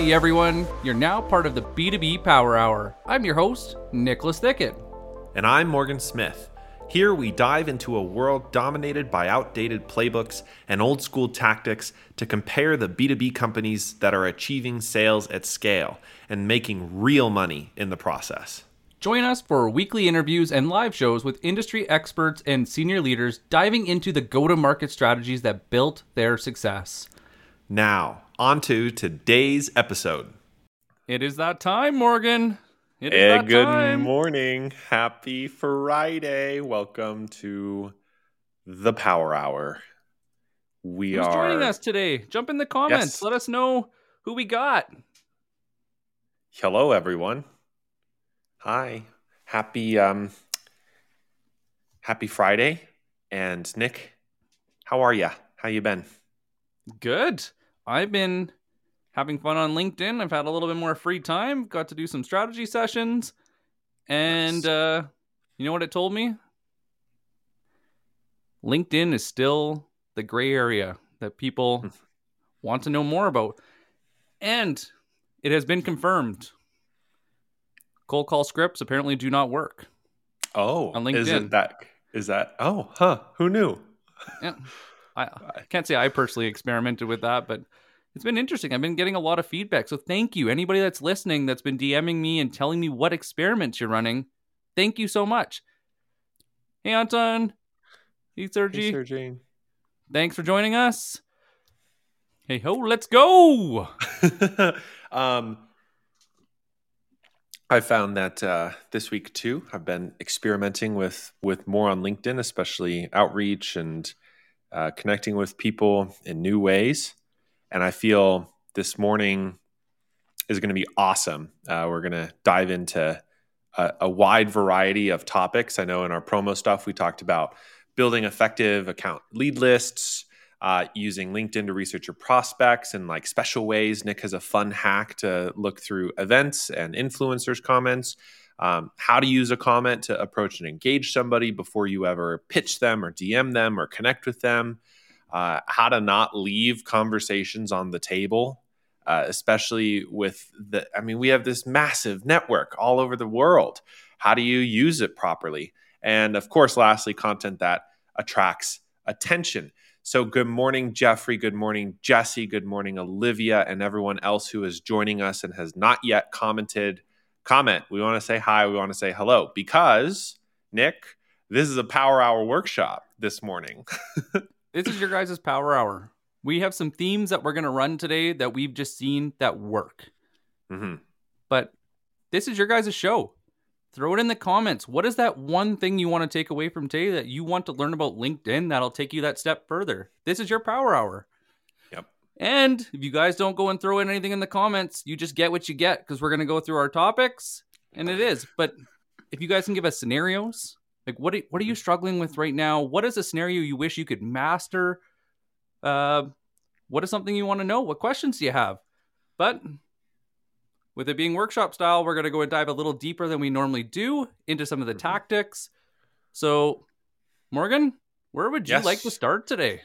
Hey everyone, you're now part of the B2B Power Hour. I'm your host, Nicholas Thicket. And I'm Morgan Smith. Here we dive into a world dominated by outdated playbooks and old school tactics to compare the B2B companies that are achieving sales at scale and making real money in the process. Join us for weekly interviews and live shows with industry experts and senior leaders diving into the go to market strategies that built their success. Now, on to today's episode. It is that time, Morgan. It is Hey, that good time. morning. Happy Friday. Welcome to the Power Hour. We Who's are joining us today? Jump in the comments. Yes. Let us know who we got. Hello everyone. Hi. Happy um happy Friday. And Nick, how are ya? How you been? Good. I've been having fun on LinkedIn. I've had a little bit more free time. Got to do some strategy sessions. And Nice. uh, you know what it told me? LinkedIn is still the gray area that people want to know more about. And it has been confirmed. Cold call scripts apparently do not work. Oh, On is LinkedIn. it that is that oh, huh, who knew? Yeah. I, I can't say I personally experimented with that, but it's been interesting. I've been getting a lot of feedback. So thank you. Anybody that's listening that's been DMing me and telling me what experiments you're running, thank you so much. Hey, Anton. Hey, Sergi. Hey, Sergey. Thanks for joining us. Hey, ho, let's go. um, I found that uh, this week too, I've been experimenting with with more on LinkedIn, especially outreach and uh, connecting with people in new ways. And I feel this morning is going to be awesome. Uh, we're going to dive into a, a wide variety of topics. I know in our promo stuff we talked about building effective account lead lists, uh, using LinkedIn to research your prospects and like special ways. Nick has a fun hack to look through events and influencers' comments. Um, how to use a comment to approach and engage somebody before you ever pitch them or DM them or connect with them. Uh, how to not leave conversations on the table, uh, especially with the. I mean, we have this massive network all over the world. How do you use it properly? And of course, lastly, content that attracts attention. So, good morning, Jeffrey. Good morning, Jesse. Good morning, Olivia, and everyone else who is joining us and has not yet commented. Comment. We want to say hi. We want to say hello because, Nick, this is a power hour workshop this morning. This is your guys' power hour. We have some themes that we're going to run today that we've just seen that work. hmm But this is your guys' show. Throw it in the comments. What is that one thing you want to take away from today that you want to learn about LinkedIn that'll take you that step further? This is your power hour. And if you guys don't go and throw in anything in the comments, you just get what you get because we're going to go through our topics and it is. But if you guys can give us scenarios, like what are, what are you struggling with right now? What is a scenario you wish you could master? Uh, what is something you want to know? What questions do you have? But with it being workshop style, we're going to go and dive a little deeper than we normally do into some of the Mhm. tactics. So, Morgan, where would you Yes. like to start today?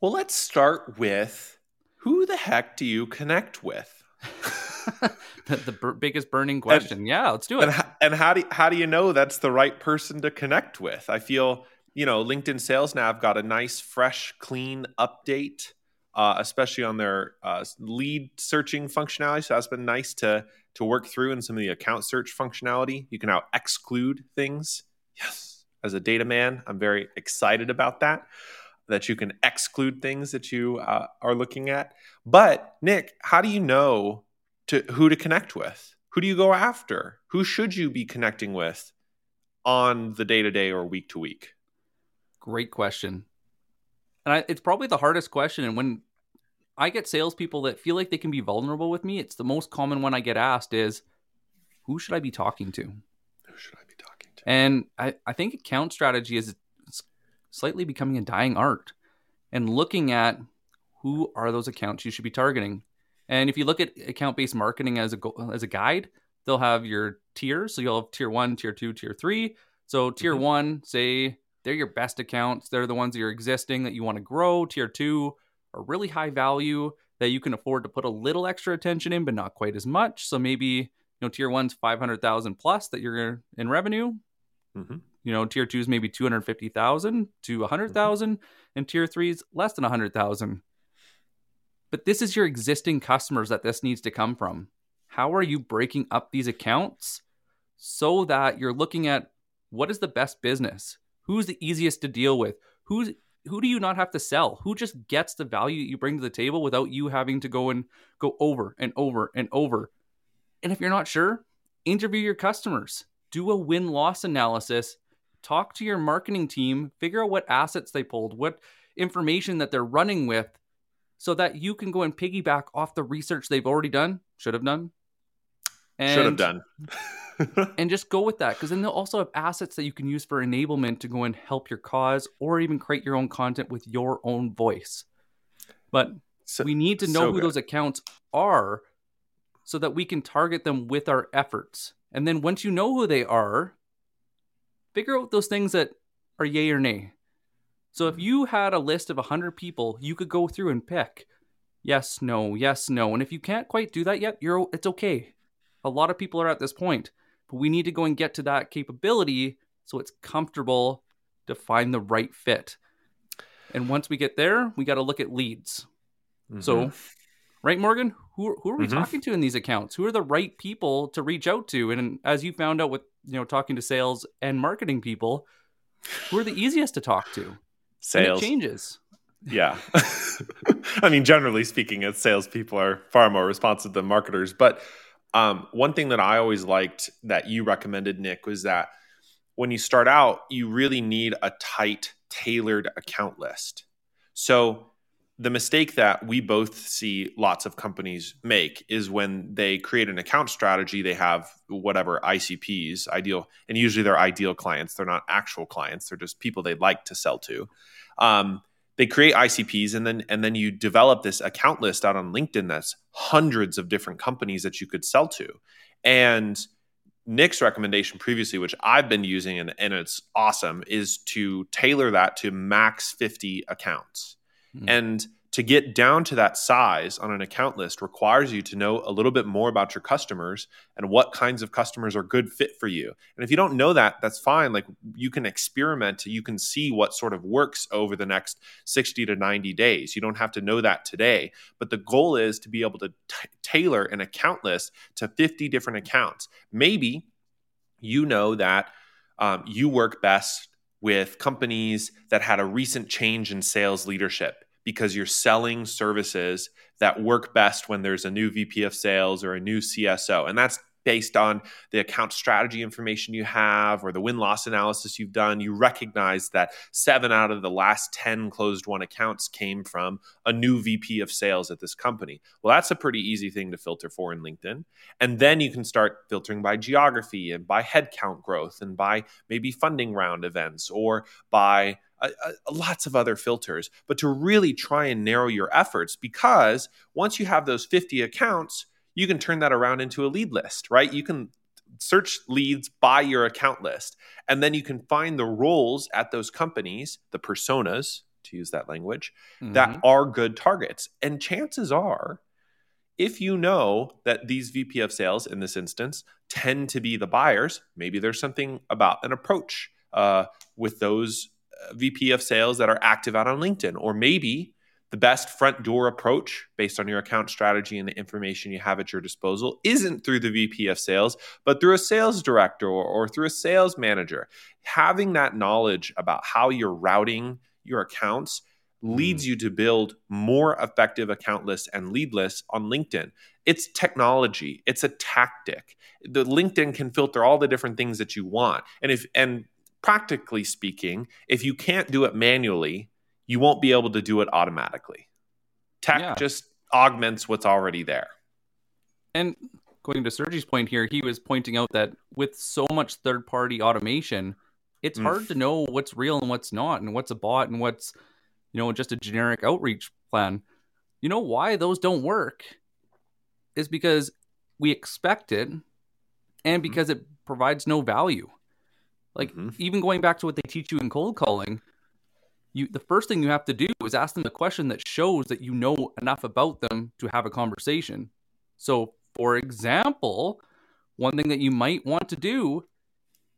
Well, let's start with who the heck do you connect with? the the bur- biggest burning question. yeah, let's do it. and, and how do how do you know that's the right person to connect with? I feel you know LinkedIn Sales Nav got a nice, fresh, clean update, uh, especially on their uh, lead searching functionality. So that's been nice to to work through in some of the account search functionality. You can now exclude things. Yes, as a data man, I'm very excited about that. That you can exclude things that you uh, are looking at. But Nick, how do you know to who to connect with? Who do you go after? Who should you be connecting with on the day to day or week to week? Great question. And I, it's probably the hardest question. And when I get salespeople that feel like they can be vulnerable with me, it's the most common one I get asked is, who should I be talking to? Who should I be talking to? And I, I think account strategy is slightly becoming a dying art and looking at who are those accounts you should be targeting. And if you look at account based marketing as a as a guide, they'll have your tiers. So you'll have tier one, tier two, tier three. So tier Mhm. one, say they're your best accounts. They're the ones that are existing that you want to grow. Tier two are really high value. that you can afford to put a little extra attention in, but not quite as much. So maybe you know tier one's five hundred thousand plus that you're in revenue. Mhm. You know, tier two is maybe two hundred fifty thousand to a hundred mm-hmm. thousand, and tier three is less than a hundred thousand. But this is your existing customers that this needs to come from. How are you breaking up these accounts so that you're looking at what is the best business? Who's the easiest to deal with? Who's who do you not have to sell? Who just gets the value that you bring to the table without you having to go and go over and over and over? And if you're not sure, interview your customers. Do a win-loss analysis. Talk to your marketing team, figure out what assets they pulled, what information that they're running with so that you can go and piggyback off the research they've already done, should have done. Should have and- done. and just go with that because then they'll also have assets that you can use for enablement to go and help your cause or even create your own content with your own voice. But So- we need to know so who good. those accounts are so that we can target them with our efforts. And then once you know who they are, figure out those things that are yay or nay. So if you had a list of 100 people, you could go through and pick yes, no, yes, no. And if you can't quite do that yet, you're it's okay. A lot of people are at this point, but we need to go and get to that capability so it's comfortable to find the right fit. And once we get there, we got to look at leads. So, Mhm. Right, Morgan, who, who are we Mhm. talking to in these accounts? Who are the right people to reach out to? And as you found out with you know talking to sales and marketing people, who are the easiest to talk to? Sales. it changes. Yeah. I mean, generally speaking, it's salespeople are far more responsive than marketers. But um, one thing that I always liked that you recommended, Nick, was that when you start out, you really need a tight, tailored account list. So the mistake that we both see lots of companies make is when they create an account strategy, they have whatever ICPs, ideal, and usually they're ideal clients. They're not actual clients, they're just people they'd like to sell to. Um, they create ICPs and then and then you develop this account list out on LinkedIn that's hundreds of different companies that you could sell to. And Nick's recommendation previously, which I've been using and, and it's awesome, is to tailor that to max 50 accounts. Mhm. And to get down to that size on an account list requires you to know a little bit more about your customers and what kinds of customers are good fit for you. And if you don't know that, that's fine. Like you can experiment, you can see what sort of works over the next 60 to 90 days. You don't have to know that today, but the goal is to be able to t- tailor an account list to 50 different accounts. Maybe you know that um, you work best with companies that had a recent change in sales leadership because you're selling services that work best when there's a new VP of sales or a new CSO. And that's based on the account strategy information you have or the win loss analysis you've done. You recognize that seven out of the last 10 closed won accounts came from a new VP of sales at this company. Well, that's a pretty easy thing to filter for in LinkedIn. And then you can start filtering by geography and by headcount growth and by maybe funding round events or by uh, uh, lots of other filters, but to really try and narrow your efforts because once you have those 50 accounts, you can turn that around into a lead list, right? You can search leads by your account list, and then you can find the roles at those companies, the personas, to use that language, that Mhm. are good targets. And chances are, if you know that these VP of sales in this instance tend to be the buyers, maybe there's something about an approach uh, with those VP of sales that are active out on LinkedIn, or maybe the best front door approach based on your account strategy and the information you have at your disposal isn't through the VP of sales, but through a sales director or, or through a sales manager. Having that knowledge about how you're routing your accounts leads mm. you to build more effective account lists and lead lists on LinkedIn. It's technology, it's a tactic. The LinkedIn can filter all the different things that you want. And if and practically speaking, if you can't do it manually, you won't be able to do it automatically. Tech Yeah. just augments what's already there. And going to Sergi's point here, he was pointing out that with so much third party automation, it's Mm. hard to know what's real and what's not, and what's a bot and what's, you know, just a generic outreach plan. You know why those don't work? Is because we expect it and because it provides no value. Like, Mhm. even going back to what they teach you in cold calling, you the first thing you have to do is ask them a question that shows that you know enough about them to have a conversation. So, for example, one thing that you might want to do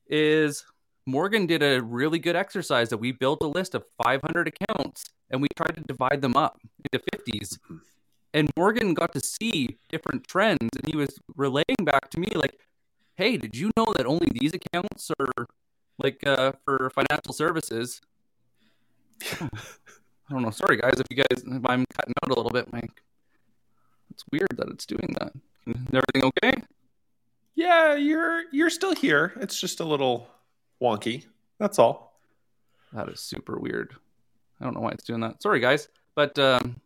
is Morgan did a really good exercise that we built a list of 500 accounts and we tried to divide them up into 50s. Mm-hmm. And Morgan got to see different trends and he was relaying back to me like, "Hey, did you know that only these accounts are like uh, for financial services?" I don't know. Sorry guys if you guys if I'm cutting out a little bit, Mike. It's weird that it's doing that. Is everything okay? Yeah, you're you're still here. It's just a little wonky. That's all. That is super weird. I don't know why it's doing that. Sorry, guys, but um,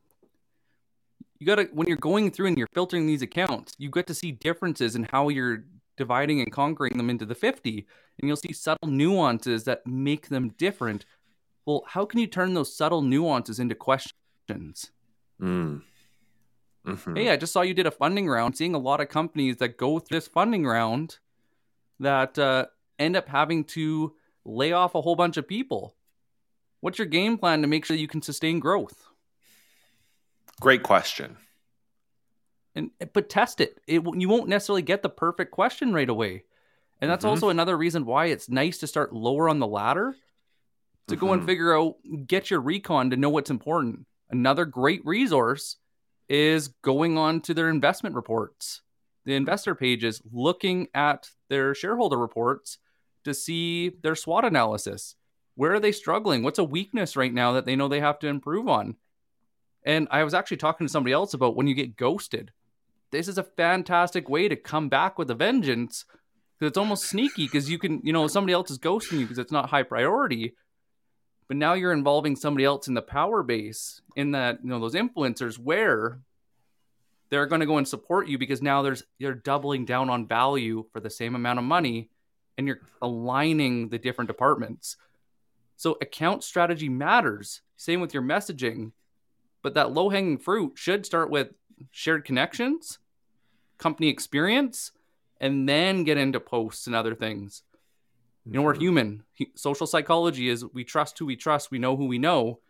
you gotta when you're going through and you're filtering these accounts, you get to see differences in how you're dividing and conquering them into the 50 and you'll see subtle nuances that make them different well how can you turn those subtle nuances into questions mm. mm-hmm. hey i just saw you did a funding round seeing a lot of companies that go through this funding round that uh, end up having to lay off a whole bunch of people. What's your game plan to make sure you can sustain growth? Great question. And but test it. it you won't necessarily get the perfect question right away. And that's mm-hmm. also another reason why it's nice to start lower on the ladder to mm-hmm. go and mm-hmm. figure out get your recon to know what's important. Another great resource is going on to their investment reports, the investor pages, looking at their shareholder reports to see their SWOT analysis. Where are they struggling? What's a weakness right now that they know they have to improve on? And I was actually talking to somebody else about when you get ghosted. This is a fantastic way to come back with a vengeance it's almost sneaky because you can, you know, somebody else is ghosting you because it's not high priority. But now you're involving somebody else in the power base, in that, you know, those influencers where they're going to go and support you because now there's you're doubling down on value for the same amount of money and you're aligning the different departments. So account strategy matters. Same with your messaging. But that low hanging fruit should start with shared connections, company experience, and then get into posts and other things. You know, we're human. Social psychology is we trust who we trust, we know who we know.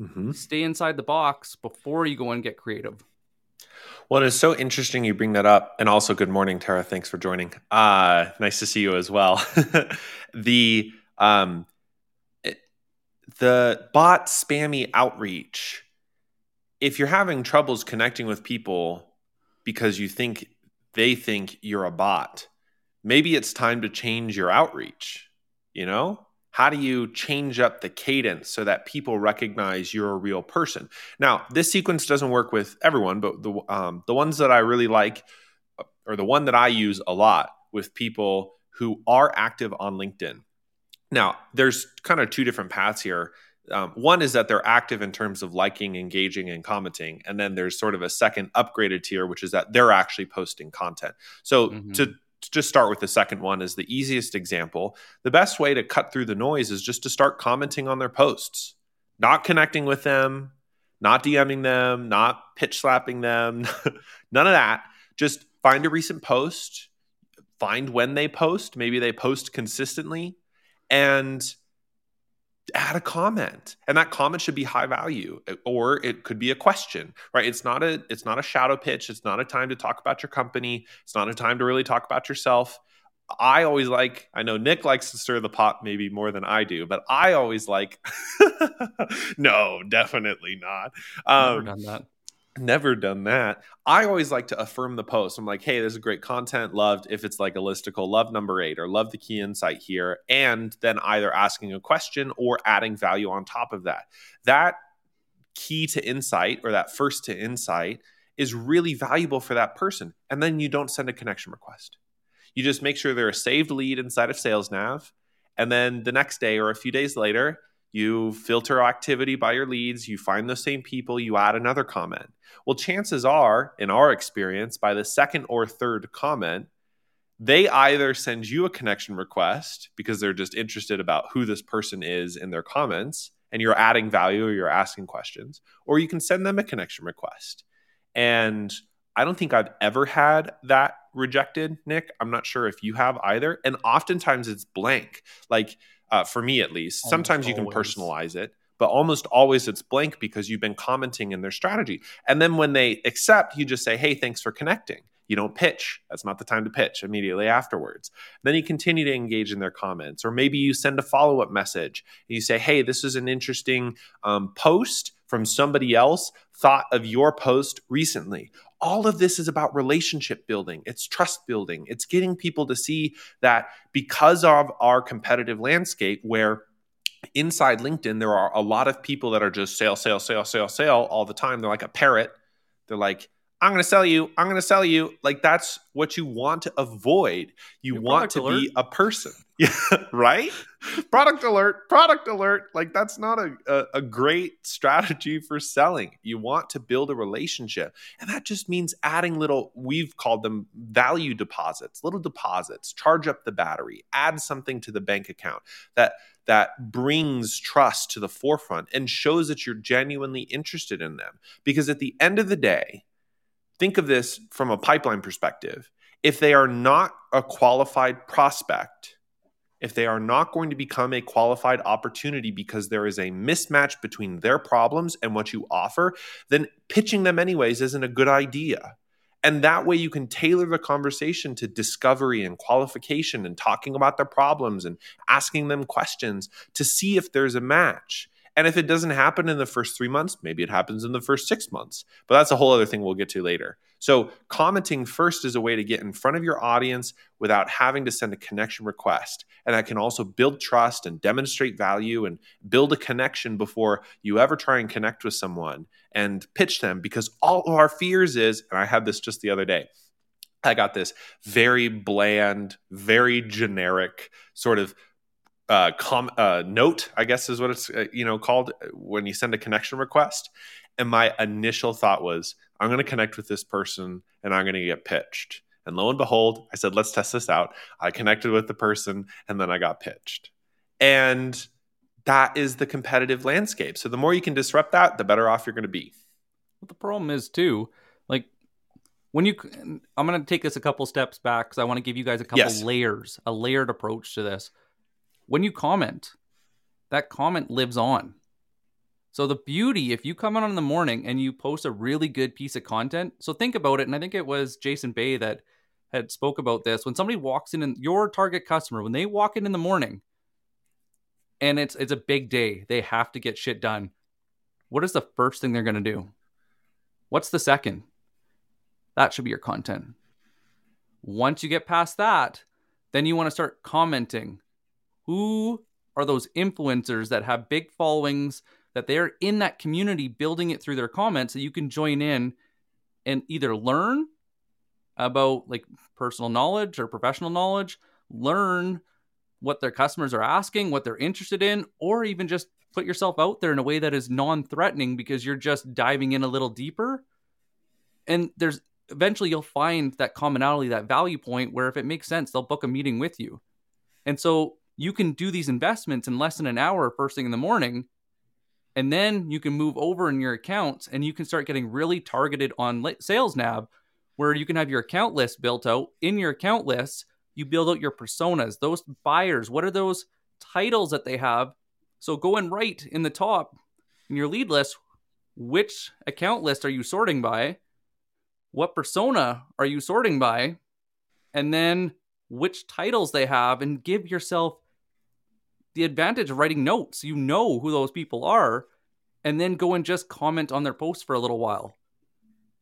Mm-hmm. Stay inside the box before you go and get creative. Well, it's so interesting you bring that up. And also, good morning, Tara. Thanks for joining. Uh, nice to see you as well. the um, it, the bot spammy outreach. If you're having troubles connecting with people because you think they think you're a bot, maybe it's time to change your outreach. You know, how do you change up the cadence so that people recognize you're a real person? Now, this sequence doesn't work with everyone, but the um, the ones that I really like, uh, or the one that I use a lot with people who are active on LinkedIn. Now, there's kind of two different paths here. Um, one is that they're active in terms of liking, engaging, and commenting, and then there's sort of a second upgraded tier, which is that they're actually posting content. So mm-hmm. to just start with the second one is the easiest example. The best way to cut through the noise is just to start commenting on their posts, not connecting with them, not DMing them, not pitch slapping them, none of that. Just find a recent post, find when they post, maybe they post consistently, and add a comment and that comment should be high value or it could be a question right? It's not a it's not a shadow pitch. It's not a time to talk about your company. It's not a time to really talk about yourself. I always like i know nick likes to stir the pot maybe more than i do but i always like no definitely not. Um, Never done that never done that. I always like to affirm the post. I'm like, hey, this is great content. Loved if it's like a listicle, love number eight, or love the key insight here. And then either asking a question or adding value on top of that. That key to insight or that first to insight is really valuable for that person. And then you don't send a connection request. You just make sure they're a saved lead inside of Sales Nav. And then the next day or a few days later, you filter activity by your leads, you find the same people, you add another comment. Well, chances are, in our experience, by the second or third comment, they either send you a connection request because they're just interested about who this person is in their comments and you're adding value or you're asking questions, or you can send them a connection request. And I don't think I've ever had that rejected, Nick. I'm not sure if you have either. And oftentimes it's blank. Like, uh, for me at least. Sometimes you can personalize it, but almost always it's blank because you've been commenting in their strategy. And then when they accept, you just say, hey, thanks for connecting. You don't pitch. That's not the time to pitch immediately afterwards. Then you continue to engage in their comments, or maybe you send a follow up message. And you say, hey, this is an interesting um, post from somebody else, thought of your post recently. All of this is about relationship building, it's trust building, it's getting people to see that because of our competitive landscape, where inside LinkedIn, there are a lot of people that are just sale, sale, sale, sale, sale all the time. They're like a parrot. They're like, I'm going to sell you. I'm going to sell you. Like that's what you want to avoid. You Your want to alert. be a person. Right? Product alert, product alert. Like that's not a, a, a, great strategy for selling. You want to build a relationship. And that just means adding little, we've called them value deposits, little deposits, charge up the battery, add something to the bank account that that brings trust to the forefront and shows that you're genuinely interested in them. Because at the end of the day, think of this from a pipeline perspective. If they are not a qualified prospect, if they are not going to become a qualified opportunity because there is a mismatch between their problems and what you offer, then pitching them anyways isn't a good idea. And that way you can tailor the conversation to discovery and qualification and talking about their problems and asking them questions to see if there's a match. And if it doesn't happen in the first three months, maybe it happens in the first six months. But that's a whole other thing we'll get to later. So, commenting first is a way to get in front of your audience without having to send a connection request. And that can also build trust and demonstrate value and build a connection before you ever try and connect with someone and pitch them. Because all of our fears is, and I had this just the other day, I got this very bland, very generic sort of uh, com- uh, note, I guess is what it's uh, you know called when you send a connection request. And my initial thought was, I'm going to connect with this person and I'm going to get pitched. And lo and behold, I said, let's test this out. I connected with the person and then I got pitched. And that is the competitive landscape. So the more you can disrupt that, the better off you're going to be. Well, the problem is too, like when you, I'm going to take this a couple steps back because I want to give you guys a couple yes. layers, a layered approach to this when you comment, that comment lives on. So the beauty, if you come on in the morning and you post a really good piece of content, so think about it, and I think it was Jason Bay that had spoke about this. When somebody walks in, and your target customer, when they walk in in the morning, and it's it's a big day, they have to get shit done. What is the first thing they're gonna do? What's the second? That should be your content. Once you get past that, then you want to start commenting who are those influencers that have big followings that they're in that community building it through their comments that you can join in and either learn about like personal knowledge or professional knowledge learn what their customers are asking what they're interested in or even just put yourself out there in a way that is non-threatening because you're just diving in a little deeper. And there's eventually you'll find that commonality that value point where if it makes sense they'll book a meeting with you. And so you can do these investments in less than an hour first thing in the morning and then you can move over in your accounts and you can start getting really targeted on sales nav where you can have your account list built out. In your account list you build out your personas those buyers. What are those titles that they have? So go and write in the top in your lead list which account list are you sorting by? What persona are you sorting by? And then which titles they have and give yourself the advantage of writing notes. You know who those people are, and then go and just comment on their posts for a little while.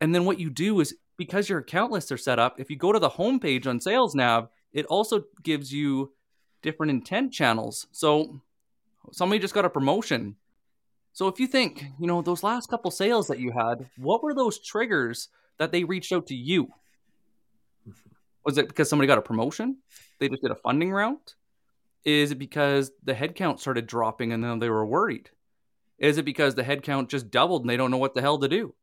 And then what you do is because your account lists are set up, if you go to the homepage on Sales Nav, it also gives you different intent channels. So somebody just got a promotion. So if you think, you know, those last couple sales that you had, what were those triggers that they reached out to you? Was it because somebody got a promotion? They just did a funding round? Is it because the headcount started dropping and then they were worried? Is it because the headcount just doubled and they don't know what the hell to do?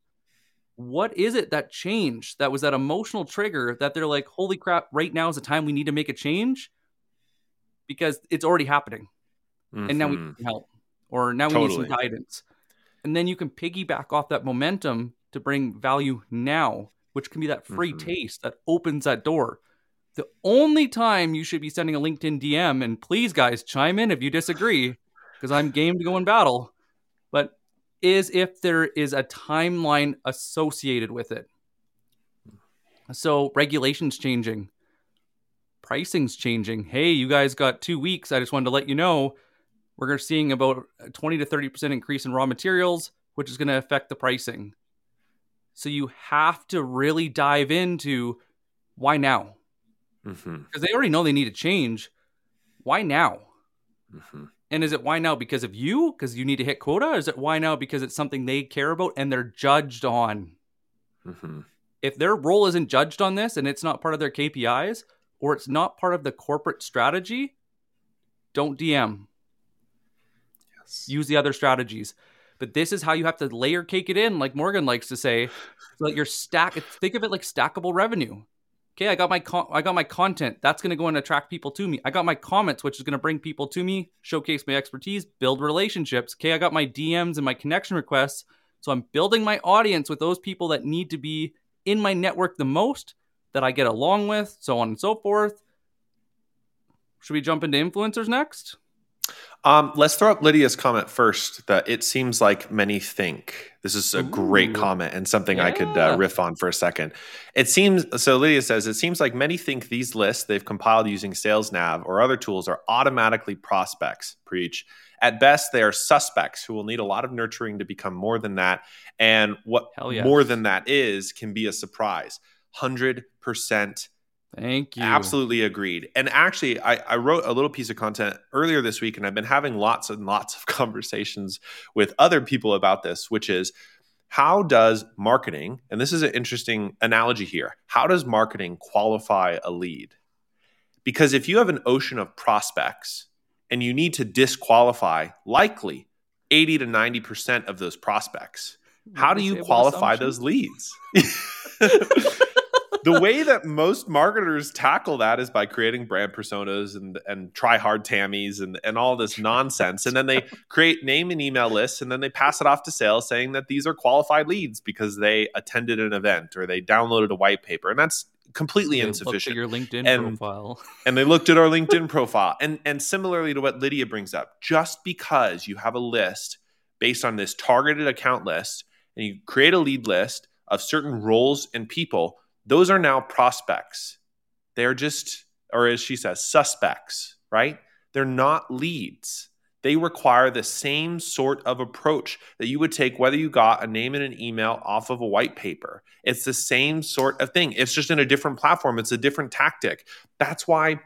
What is it that changed that was that emotional trigger that they're like, holy crap, right now is the time we need to make a change? Because it's already happening. Mm-hmm. And now we mm-hmm. help. Or now we totally. need some guidance. And then you can piggyback off that momentum to bring value now, which can be that free mm-hmm. taste that opens that door. The only time you should be sending a LinkedIn DM, and please, guys, chime in if you disagree, because I'm game to go in battle. But is if there is a timeline associated with it. So regulations changing, pricing's changing. Hey, you guys got two weeks. I just wanted to let you know we're seeing about a 20 to 30% increase in raw materials, which is going to affect the pricing. So you have to really dive into why now? Because mm-hmm. they already know they need to change. Why now? Mm-hmm. And is it why now because of you? Because you need to hit quota? Or is it why now because it's something they care about and they're judged on? Mm-hmm. If their role isn't judged on this and it's not part of their KPIs or it's not part of the corporate strategy, don't DM. Yes. Use the other strategies. But this is how you have to layer cake it in, like Morgan likes to say. So that you're stack. Think of it like stackable revenue. Okay, I got my con- I got my content. That's going to go and attract people to me. I got my comments, which is going to bring people to me, showcase my expertise, build relationships. Okay, I got my DMs and my connection requests. So I'm building my audience with those people that need to be in my network the most, that I get along with, so on and so forth. Should we jump into influencers next? Um, let's throw up Lydia's comment first. That it seems like many think. This is a Ooh. great comment and something yeah. I could uh, riff on for a second. It seems so. Lydia says it seems like many think these lists they've compiled using SalesNav or other tools are automatically prospects. Preach. At best, they are suspects who will need a lot of nurturing to become more than that. And what yes. more than that is can be a surprise. Hundred percent Thank you. Absolutely agreed. And actually, I, I, wrote a little piece of content earlier this week, and I've been having lots and lots of conversations with other people about this, which is how does marketing, and this is an interesting analogy here, how does marketing qualify a lead? Because if you have an ocean of prospects and you need to disqualify likely 80 to 90% of those prospects, how do you qualify those leads? the way that most marketers tackle that is by creating brand personas and and try hard Tammys and and all this nonsense, and then they create name and email lists, and then they pass it off to sales, saying that these are qualified leads because they attended an event or they downloaded a white paper, and that's completely they insufficient. your LinkedIn and, profile, and they looked at our LinkedIn profile, and and similarly to what Lydia brings up, just because you have a list based on this targeted account list, and you create a lead list of certain roles and people those are now prospects. They're just, or as she says, suspects, right? They're not leads. They require the same sort of approach that you would take whether you got a name and an email off of a white paper. It's the same sort of thing. It's just in a different platform, it's a different tactic. That's why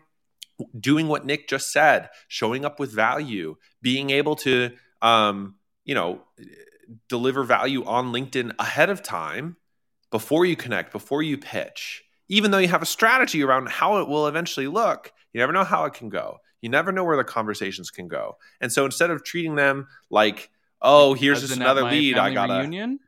doing what Nick just said, showing up with value, being able to, um, you know, deliver value on LinkedIn ahead of time before you connect, before you pitch, even though you have a strategy around how it will eventually look, you never know how it can go. You never know where the conversations can go. And so instead of treating them like, oh, here's just another lead, I got a reunion.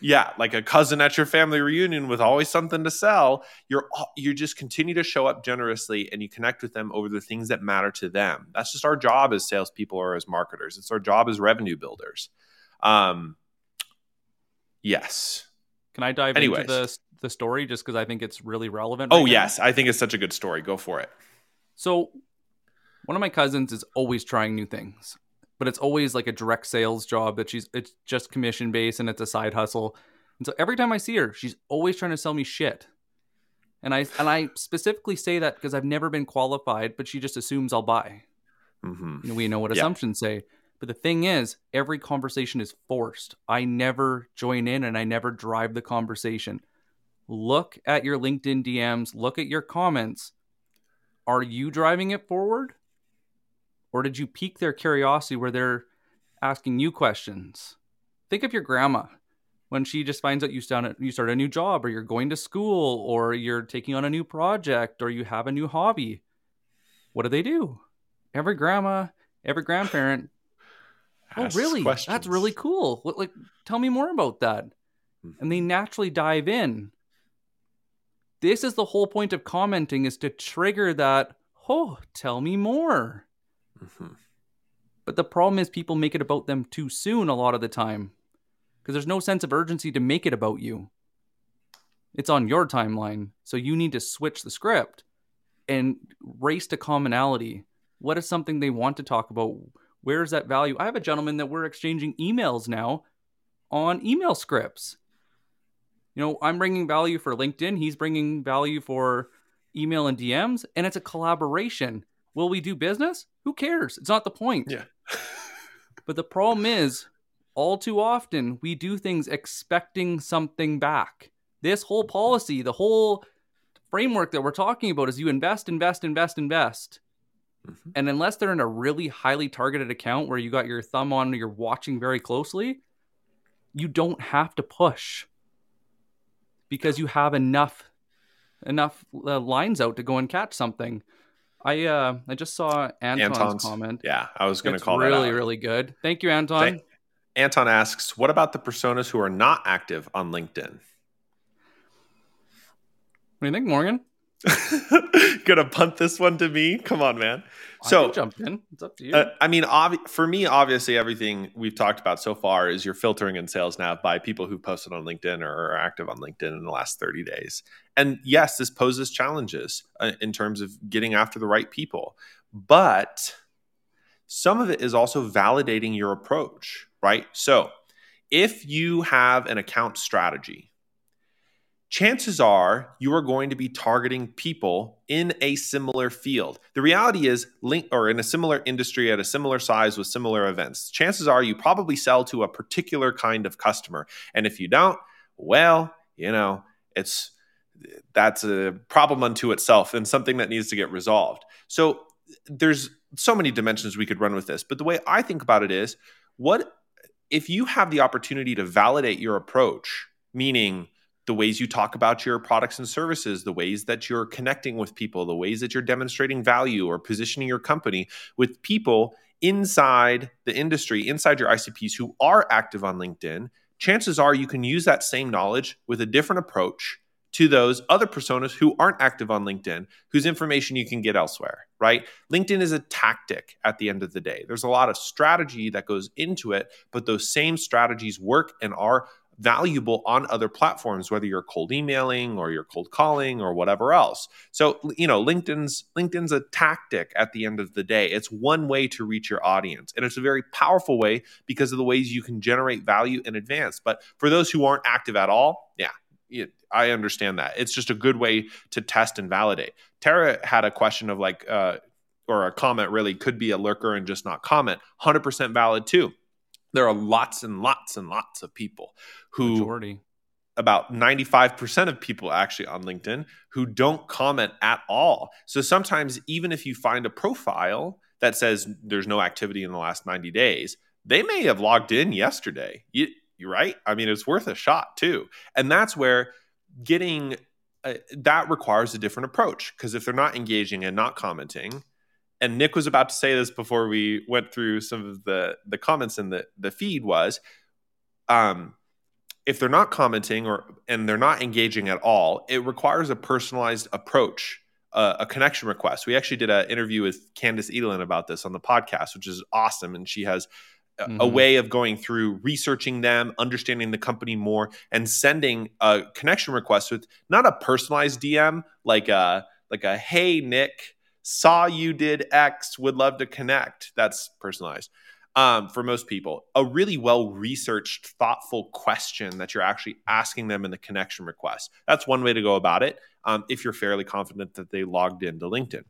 Yeah, like a cousin at your family reunion with always something to sell. You're you just continue to show up generously and you connect with them over the things that matter to them. That's just our job as salespeople or as marketers. It's our job as revenue builders. Um, yes. Can I dive Anyways. into the the story just because I think it's really relevant? Right oh now? yes, I think it's such a good story. Go for it. So, one of my cousins is always trying new things, but it's always like a direct sales job that she's it's just commission based and it's a side hustle. And so every time I see her, she's always trying to sell me shit. And I and I specifically say that because I've never been qualified, but she just assumes I'll buy. Mm-hmm. You know, we know what yeah. assumptions say. But the thing is, every conversation is forced. I never join in and I never drive the conversation. Look at your LinkedIn DMs, look at your comments. Are you driving it forward? Or did you pique their curiosity where they're asking you questions? Think of your grandma when she just finds out you start, you a new job or you're going to school or you're taking on a new project or you have a new hobby. What do they do? Every grandma, every grandparent oh, really? Questions. That's really cool. What, like, tell me more about that. Mm-hmm. And they naturally dive in. This is the whole point of commenting is to trigger that, oh, tell me more. Mm-hmm. But the problem is people make it about them too soon a lot of the time because there's no sense of urgency to make it about you. It's on your timeline. So you need to switch the script and race to commonality. What is something they want to talk about? Where's that value? I have a gentleman that we're exchanging emails now on email scripts. You know, I'm bringing value for LinkedIn, he's bringing value for email and DMs, and it's a collaboration. Will we do business? Who cares? It's not the point. Yeah. but the problem is, all too often, we do things expecting something back. This whole policy, the whole framework that we're talking about is you invest, invest, invest, invest. Mm-hmm. And unless they're in a really highly targeted account where you got your thumb on, you're watching very closely, you don't have to push because you have enough enough uh, lines out to go and catch something. I uh I just saw Anton's, Anton's comment. Yeah, I was going to call it. really really good. Thank you, Anton. Thank- Anton asks, "What about the personas who are not active on LinkedIn?" What do you think, Morgan? Gonna punt this one to me? Come on, man. So jump in. It's up to you. Uh, I mean, ob- for me, obviously, everything we've talked about so far is you're filtering in Sales Nav by people who posted on LinkedIn or are active on LinkedIn in the last 30 days. And yes, this poses challenges uh, in terms of getting after the right people, but some of it is also validating your approach, right? So if you have an account strategy chances are you are going to be targeting people in a similar field. The reality is, link or in a similar industry at a similar size with similar events. Chances are you probably sell to a particular kind of customer. And if you don't, well, you know, it's that's a problem unto itself and something that needs to get resolved. So there's so many dimensions we could run with this, but the way I think about it is what if you have the opportunity to validate your approach, meaning the ways you talk about your products and services, the ways that you're connecting with people, the ways that you're demonstrating value or positioning your company with people inside the industry, inside your ICPs who are active on LinkedIn, chances are you can use that same knowledge with a different approach to those other personas who aren't active on LinkedIn, whose information you can get elsewhere, right? LinkedIn is a tactic at the end of the day. There's a lot of strategy that goes into it, but those same strategies work and are valuable on other platforms whether you're cold emailing or you're cold calling or whatever else so you know linkedin's linkedin's a tactic at the end of the day it's one way to reach your audience and it's a very powerful way because of the ways you can generate value in advance but for those who aren't active at all yeah I understand that. It's just a good way to test and validate. Tara had a question of like, uh, or a comment really could be a lurker and just not comment. 100% valid too there are lots and lots and lots of people who Majority. about 95% of people actually on LinkedIn who don't comment at all. So sometimes even if you find a profile that says there's no activity in the last 90 days, they may have logged in yesterday. You, you're right. I mean, it's worth a shot too. And that's where getting uh, that requires a different approach because if they're not engaging and not commenting, and Nick was about to say this before we went through some of the the comments in the the feed was um if they're not commenting or and they're not engaging at all it requires a personalized approach uh, a connection request we actually did an interview with candice edelin about this on the podcast which is awesome and she has a, mm-hmm. a way of going through researching them understanding the company more and sending a connection request with not a personalized dm like a like a hey nick saw you did X, would love to connect. That's personalized um, for most people. A really well researched, thoughtful question that you're actually asking them in the connection request. That's one way to go about it um, if you're fairly confident that they logged into LinkedIn.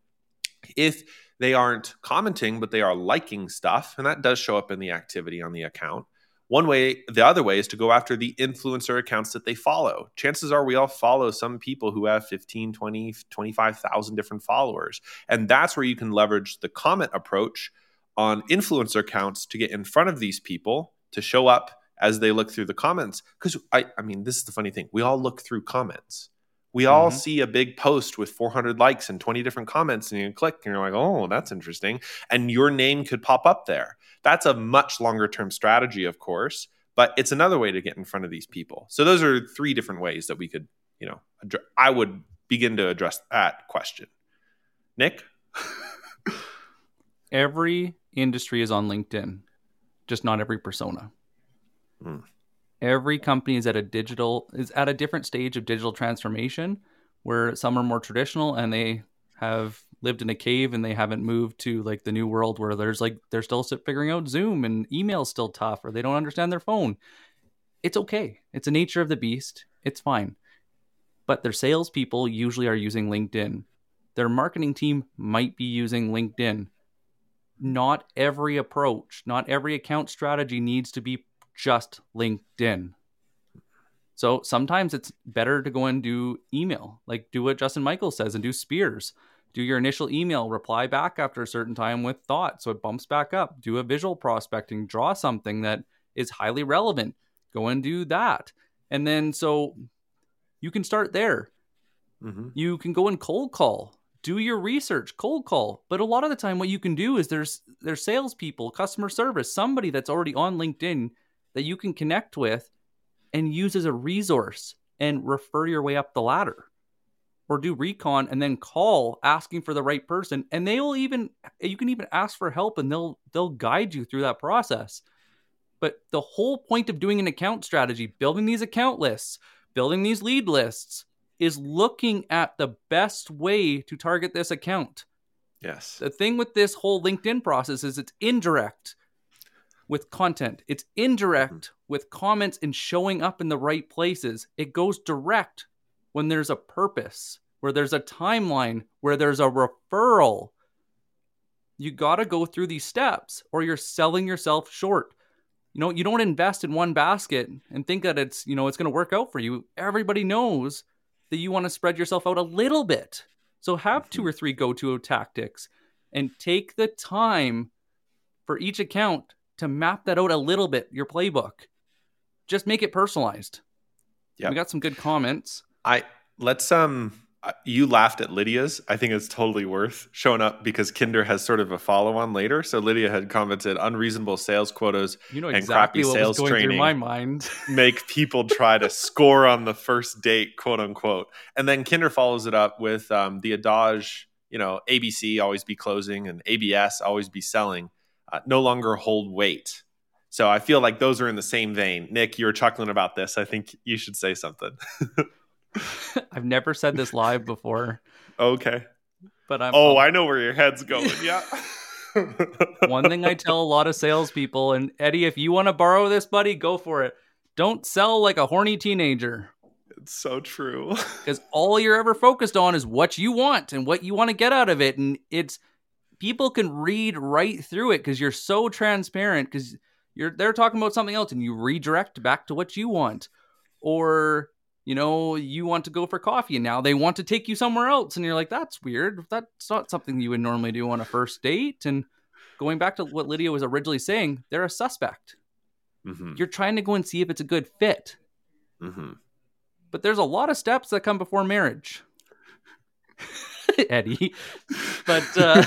If they aren't commenting, but they are liking stuff, and that does show up in the activity on the account, one way, the other way is to go after the influencer accounts that they follow. Chances are we all follow some people who have 15, 20, 25,000 different followers. And that's where you can leverage the comment approach on influencer accounts to get in front of these people to show up as they look through the comments. Because I, I mean, this is the funny thing. We all look through comments. We mm-hmm. all see a big post with 400 likes and 20 different comments, and you click and you're like, oh, that's interesting. And your name could pop up there. That's a much longer term strategy, of course, but it's another way to get in front of these people. So those are three different ways that we could, you know, address, I would begin to address that question. Nick? every industry is on LinkedIn, just not every persona. Mm. Every company is at a digital is at a different stage of digital transformation where some are more traditional and they have lived in a cave and they haven't moved to like the new world where there's like they're still figuring out Zoom and email's still tough or they don't understand their phone. it's okay. It's a nature of the beast. It's fine. But their salespeople usually are using LinkedIn. Their marketing team might be using LinkedIn. Not every approach, not every account strategy needs to be just LinkedIn. So sometimes it's better to go and do email, like do what Justin Michael says and do spears. Do your initial email, reply back after a certain time with thought so it bumps back up. Do a visual prospecting, draw something that is highly relevant. Go and do that. And then so you can start there. Mm-hmm. You can go and cold call, do your research, cold call. But a lot of the time, what you can do is there's there's salespeople, customer service, somebody that's already on LinkedIn that you can connect with and use as a resource and refer your way up the ladder or do recon and then call asking for the right person. And they will even you can even ask for help and they'll they'll guide you through that process. But the whole point of doing an account strategy building these account lists building these lead lists is looking at the best way to target this account. Yes. The thing with this whole linkedin process is it's indirect with content it's indirect mm-hmm. with comments and showing up in the right places it goes direct when there's a purpose, where there's a timeline, where there's a referral. You got to go through these steps or you're selling yourself short. You know, you don't invest in one basket and think that it's, you know, it's going to work out for you. Everybody knows that you want to spread yourself out a little bit. So have two mm-hmm. or three go-to tactics and take the time for each account to map that out a little bit, your playbook. Just make it personalized. Yeah. We got some good comments. I let's um you laughed at Lydia's. I think it's totally worth showing up because Kinder has sort of a follow on later. So Lydia had commented unreasonable sales quotas you know exactly and crappy sales training. my mind make people try to score on the first date, quote unquote. And then Kinder follows it up with um, the adage, you know, ABC always be closing and ABS always be selling, uh, no longer hold weight. So I feel like those are in the same vein. Nick, you were chuckling about this. I think you should say something. I've never said this live before. Okay. But I'm Oh, I know where your head's going. Yeah. One thing I tell a lot of salespeople, and Eddie, if you want to borrow this, buddy, go for it. Don't sell like a horny teenager. It's so true. Because all you're ever focused on is what you want and what you want to get out of it. And it's people can read right through it because you're so transparent because you're they're talking about something else and you redirect back to what you want. Or you know, you want to go for coffee and now they want to take you somewhere else. And you're like, that's weird. That's not something you would normally do on a first date. And going back to what Lydia was originally saying, they're a suspect. Mm-hmm. You're trying to go and see if it's a good fit. Mm-hmm. But there's a lot of steps that come before marriage. Eddie. But uh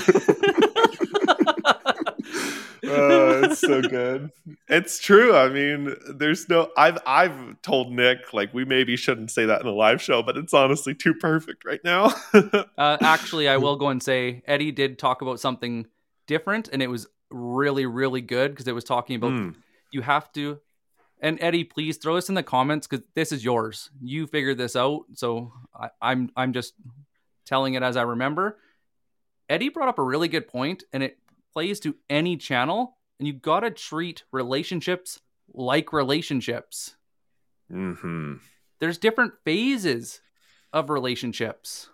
oh, it's so good. It's true. I mean, there's no. I've I've told Nick like we maybe shouldn't say that in a live show, but it's honestly too perfect right now. uh, actually, I will go and say Eddie did talk about something different, and it was really really good because it was talking about mm. you have to. And Eddie, please throw us in the comments because this is yours. You figured this out, so I, I'm I'm just telling it as I remember. Eddie brought up a really good point, and it plays to any channel, and you got to treat relationships like relationships. Mm-hmm. There's different phases of relationships.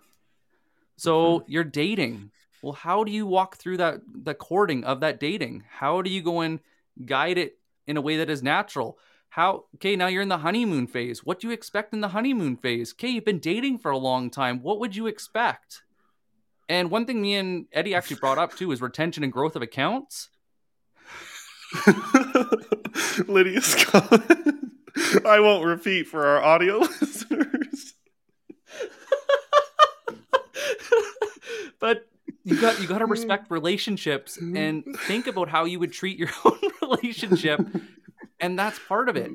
So mm-hmm. you're dating. Well, how do you walk through that the courting of that dating? How do you go and guide it in a way that is natural? How okay, now you're in the honeymoon phase. What do you expect in the honeymoon phase? Okay, you've been dating for a long time. What would you expect? And one thing me and Eddie actually brought up too is retention and growth of accounts. Lydia's comment. I won't repeat for our audio listeners. but you got you got to respect relationships and think about how you would treat your own relationship and that's part of it.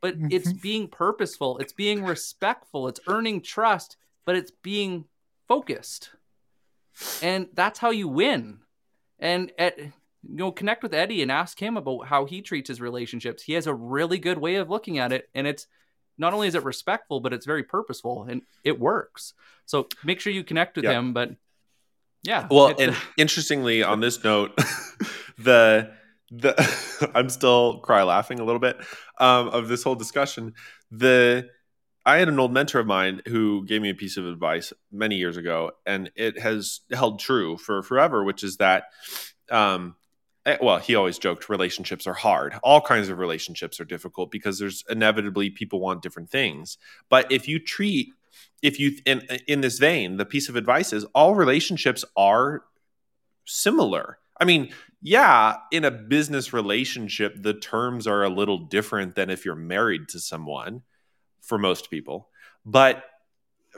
But mm-hmm. it's being purposeful, it's being respectful, it's earning trust, but it's being focused and that's how you win. And at you know, connect with Eddie and ask him about how he treats his relationships. He has a really good way of looking at it, and it's not only is it respectful, but it's very purposeful and it works. So make sure you connect with yep. him. But yeah, well, and interestingly, on this note, the the I'm still cry laughing a little bit um, of this whole discussion. The I had an old mentor of mine who gave me a piece of advice many years ago, and it has held true for forever, which is that, um, eh, well, he always joked relationships are hard. All kinds of relationships are difficult because there's inevitably people want different things. But if you treat, if you in in this vein, the piece of advice is all relationships are similar. I mean, yeah, in a business relationship, the terms are a little different than if you're married to someone for most people. But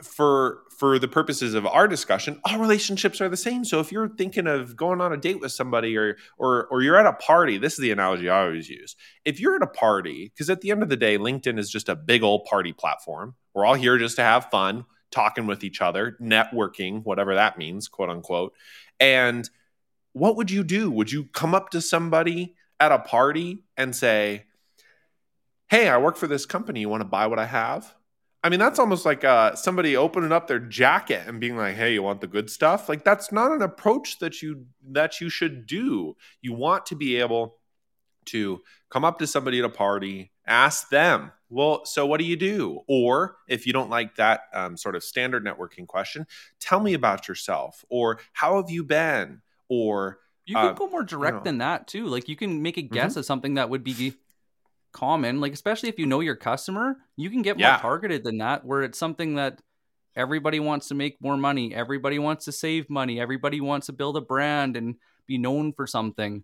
for for the purposes of our discussion, all relationships are the same. So if you're thinking of going on a date with somebody or or or you're at a party, this is the analogy I always use. If you're at a party, because at the end of the day, LinkedIn is just a big old party platform. We're all here just to have fun, talking with each other, networking, whatever that means, quote unquote. And what would you do? Would you come up to somebody at a party and say, hey, I work for this company. You want to buy what I have? I mean, that's almost like uh, somebody opening up their jacket and being like, "Hey, you want the good stuff?" Like that's not an approach that you that you should do. You want to be able to come up to somebody at a party, ask them, "Well, so what do you do?" Or if you don't like that um, sort of standard networking question, tell me about yourself, or how have you been, or you can uh, go more direct than that too. Like you can make a guess mm-hmm. of something that would be common like especially if you know your customer you can get more targeted than that where it's something that everybody wants to make more money everybody wants to save money everybody wants to build a brand and be known for something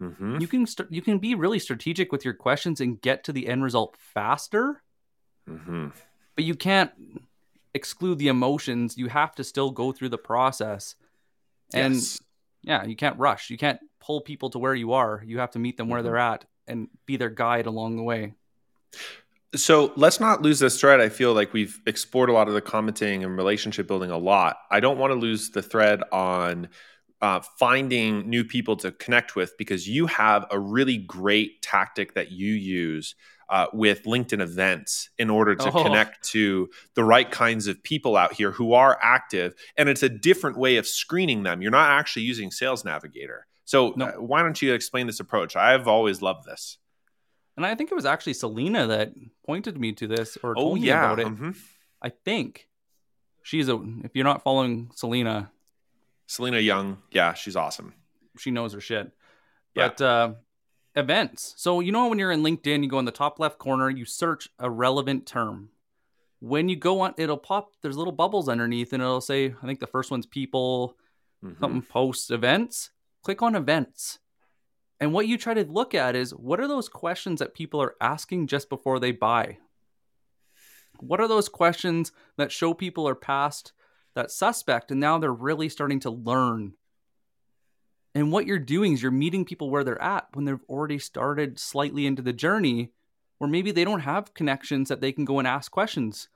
mm-hmm. you can st- you can be really strategic with your questions and get to the end result faster mm-hmm. but you can't exclude the emotions you have to still go through the process and yes. Yeah you can't rush you can't pull people to where you are you have to meet them where mm-hmm. they're at and be their guide along the way. So let's not lose this thread. I feel like we've explored a lot of the commenting and relationship building a lot. I don't want to lose the thread on uh, finding new people to connect with because you have a really great tactic that you use uh, with LinkedIn events in order to oh. connect to the right kinds of people out here who are active. And it's a different way of screening them. You're not actually using Sales Navigator. So no. uh, why don't you explain this approach? I've always loved this. And I think it was actually Selena that pointed me to this or oh, told oh, yeah. me about it. Mm-hmm. I think she's a. If you're not following Selena, Selena Young, yeah, she's awesome. She knows her shit. Yeah. But uh, events. So you know when you're in LinkedIn, you go in the top left corner, you search a relevant term. When you go on, it'll pop. There's little bubbles underneath, and it'll say, I think the first one's people, mm-hmm. something post events click on events. And what you try to look at is what are those questions that people are asking just before they buy? What are those questions that show people are past that suspect and now they're really starting to learn? And what you're doing is you're meeting people where they're at when they've already started slightly into the journey, or maybe they don't have connections that they can go and ask questions.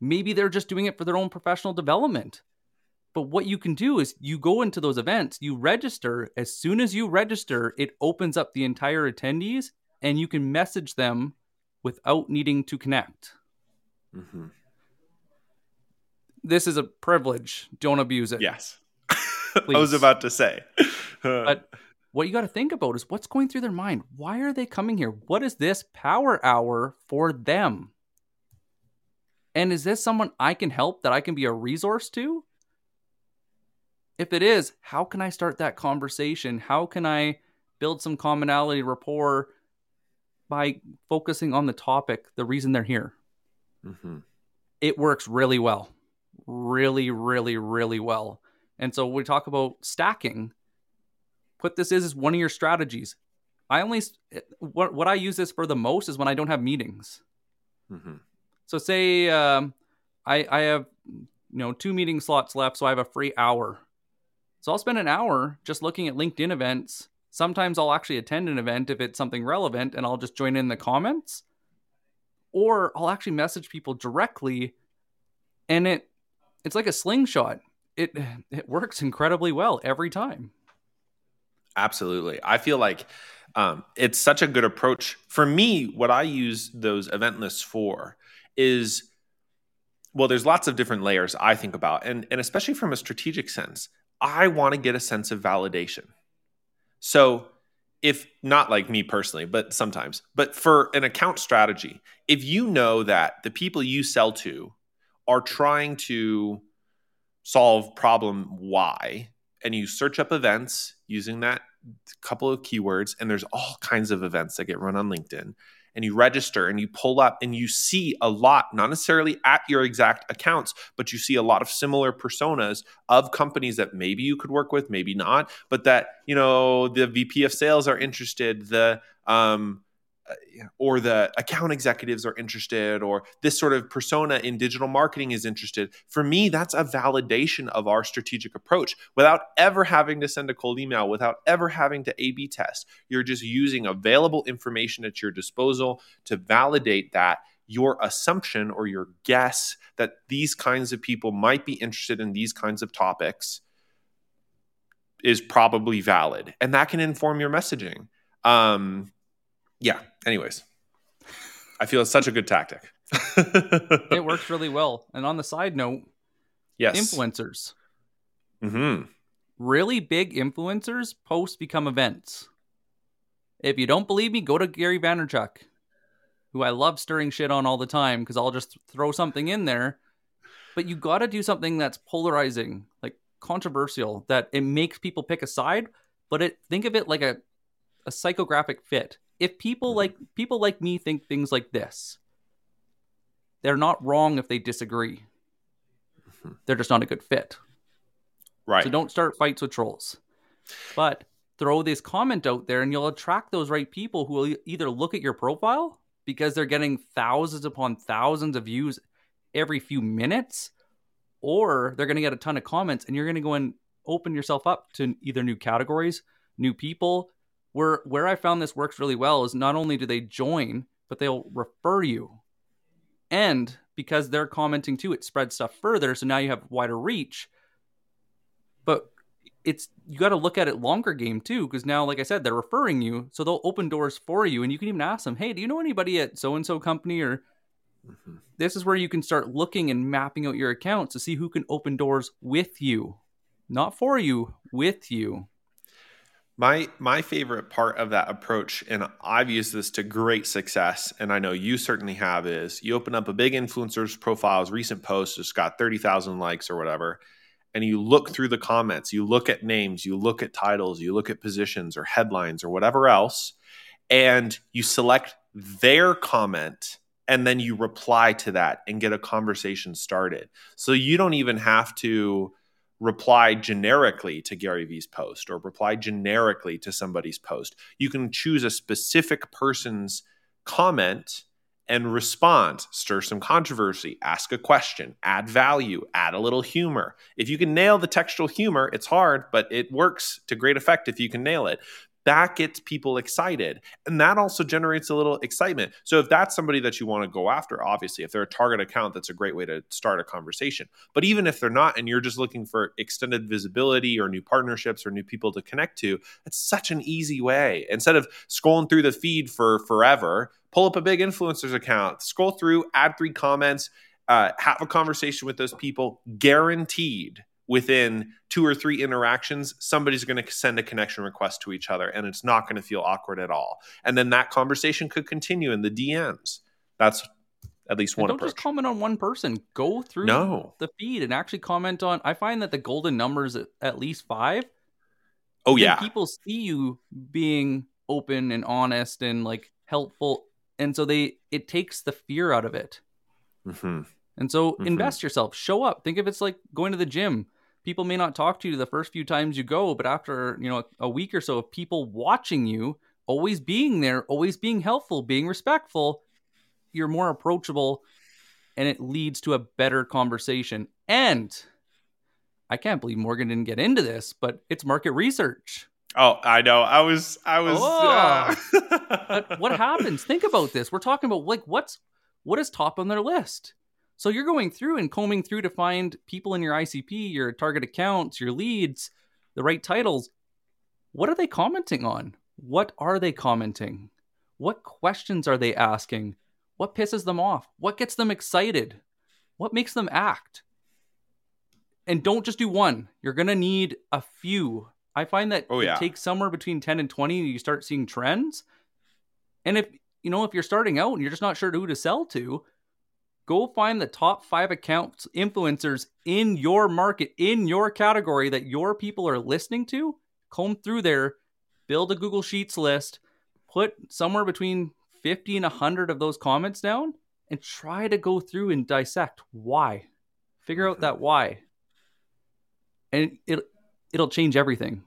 Maybe they're just doing it for their own professional development. But what you can do is you go into those events, you register. As soon as you register, it opens up the entire attendees and you can message them without needing to connect. Mm-hmm. This is a privilege. Don't abuse it. Yes. I was about to say. but what you got to think about is what's going through their mind. Why are they coming here? What is this power hour for them? And is this someone I can help that I can be a resource to? If it is, how can I start that conversation? How can I build some commonality rapport by focusing on the topic, the reason they're here? Mm-hmm. It works really well. Really, really, really well. And so we talk about stacking. What this is is one of your strategies. I only what what I use this for the most is when I don't have meetings. Mm-hmm. So say um, I I have you know two meeting slots left, so I have a free hour. So I'll spend an hour just looking at LinkedIn events. Sometimes I'll actually attend an event if it's something relevant and I'll just join in the comments. Or I'll actually message people directly and it it's like a slingshot. It it works incredibly well every time. Absolutely. I feel like um, it's such a good approach. For me, what I use those event lists for is well, there's lots of different layers I think about, and, and especially from a strategic sense. I want to get a sense of validation. So if not like me personally, but sometimes, but for an account strategy, if you know that the people you sell to are trying to solve problem Y and you search up events using that couple of keywords, and there's all kinds of events that get run on LinkedIn and you register and you pull up and you see a lot, not necessarily at your exact accounts, but you see a lot of similar personas of companies that maybe you could work with, maybe not, but that, you know, the VP of sales are interested, the, um, or the account executives are interested or this sort of persona in digital marketing is interested for me that's a validation of our strategic approach. Without ever having to send a cold email without ever having to a b test you're just using available information at your disposal to validate that your assumption or your guess that these kinds of people might be interested in these kinds of topics is probably valid and that can inform your messaging. Um, yeah. Anyways, I feel it's such a good tactic. it works really well. And on the side note, yes, influencers. Mm-hmm. Really big influencers post become events. If you don't believe me, go to Gary Vaynerchuk, who I love stirring shit on all the time because I'll just throw something in there. But you got to do something that's polarizing, like controversial, that it makes people pick a side. But it think of it like a a psychographic fit if people like people like me think things like this, they're not wrong if they disagree. Mm-hmm. They're just not a good fit. Right. So don't start fights with trolls. But throw this comment out there and you'll attract those right people who will either look at your profile because they're getting thousands upon thousands of views every few minutes or they're going to get a ton of comments and you're going to go and open yourself up to either new categories, new people, where where I found this works really well is not only do they join, but they'll refer you. And because they're commenting too, it spreads stuff further. So now you have wider reach. But it's you got to look at it longer game too, because now, like I said, they're referring you, so they'll open doors for you, and you can even ask them, "Hey, do you know anybody at so and so company?" Or mm-hmm. this is where you can start looking and mapping out your accounts to see who can open doors with you, not for you, with you. My my favorite part of that approach, and I've used this to great success, and I know you certainly have, is you open up a big influencer's profile's recent post, it's got 30,000 likes or whatever, and you look through the comments, you look at names, you look at titles, you look at positions or headlines or whatever else, and you select their comment and then you reply to that and get a conversation started. So you don't even have to reply generically to Gary Vee's post or reply generically to somebody's post. You can choose a specific person's comment and respond, stir some controversy, ask a question, add value, add a little humor. If you can nail the textual humor, it's hard, but it works to great effect if you can nail it that gets people excited and that also generates a little excitement. So if that's somebody that you want to go after obviously if they're a target account that's a great way to start a conversation. But even if they're not and you're just looking for extended visibility or new partnerships or new people to connect to it's such an easy way. Instead of scrolling through the feed for forever pull up a big influencers account scroll through add three comments uh, have a conversation with those people guaranteed within two or three interactions, somebody's going to send a connection request to each other and it's not going to feel awkward at all. And then that conversation could continue in the DMs. That's at least one. And don't approach. just comment on one person. Go through no. the feed and actually comment on. I find that the golden numbers at, at least five. Oh yeah, people see you being open and honest and like helpful, and so they it takes the fear out of it. Mm-hmm. And so mm-hmm. invest yourself. Show up. Think of it's like going to the gym people may not talk to you the first few times you go, but after, you know, a week or so of people watching you, always being there, always being helpful, being respectful, you're more approachable and it leads to a better conversation. And I can't believe Morgan didn't get into this, but it's market research. Oh, I know. I was, I was. Oh. Uh... what happens? Think about this. We're talking about like what's what is top on their list. So you're going through and combing through to find people in your ICP, your target accounts, your leads, the right titles. What are they commenting on? What are they commenting? What questions are they asking? What pisses them off? What gets them excited? What makes them act? And don't just do one. You're going to need a few I find that Oh, it takes somewhere between 10 and 20 you start seeing trends. And if you know if you're starting out and you're just not sure who to sell to, go find the top 5 accounts influencers in your market in your category that your people are listening to, comb through there, build a Google Sheets list, put somewhere between 50 and 100 of those comments down and try to go through and dissect why. Figure out that why. And it it'll change everything.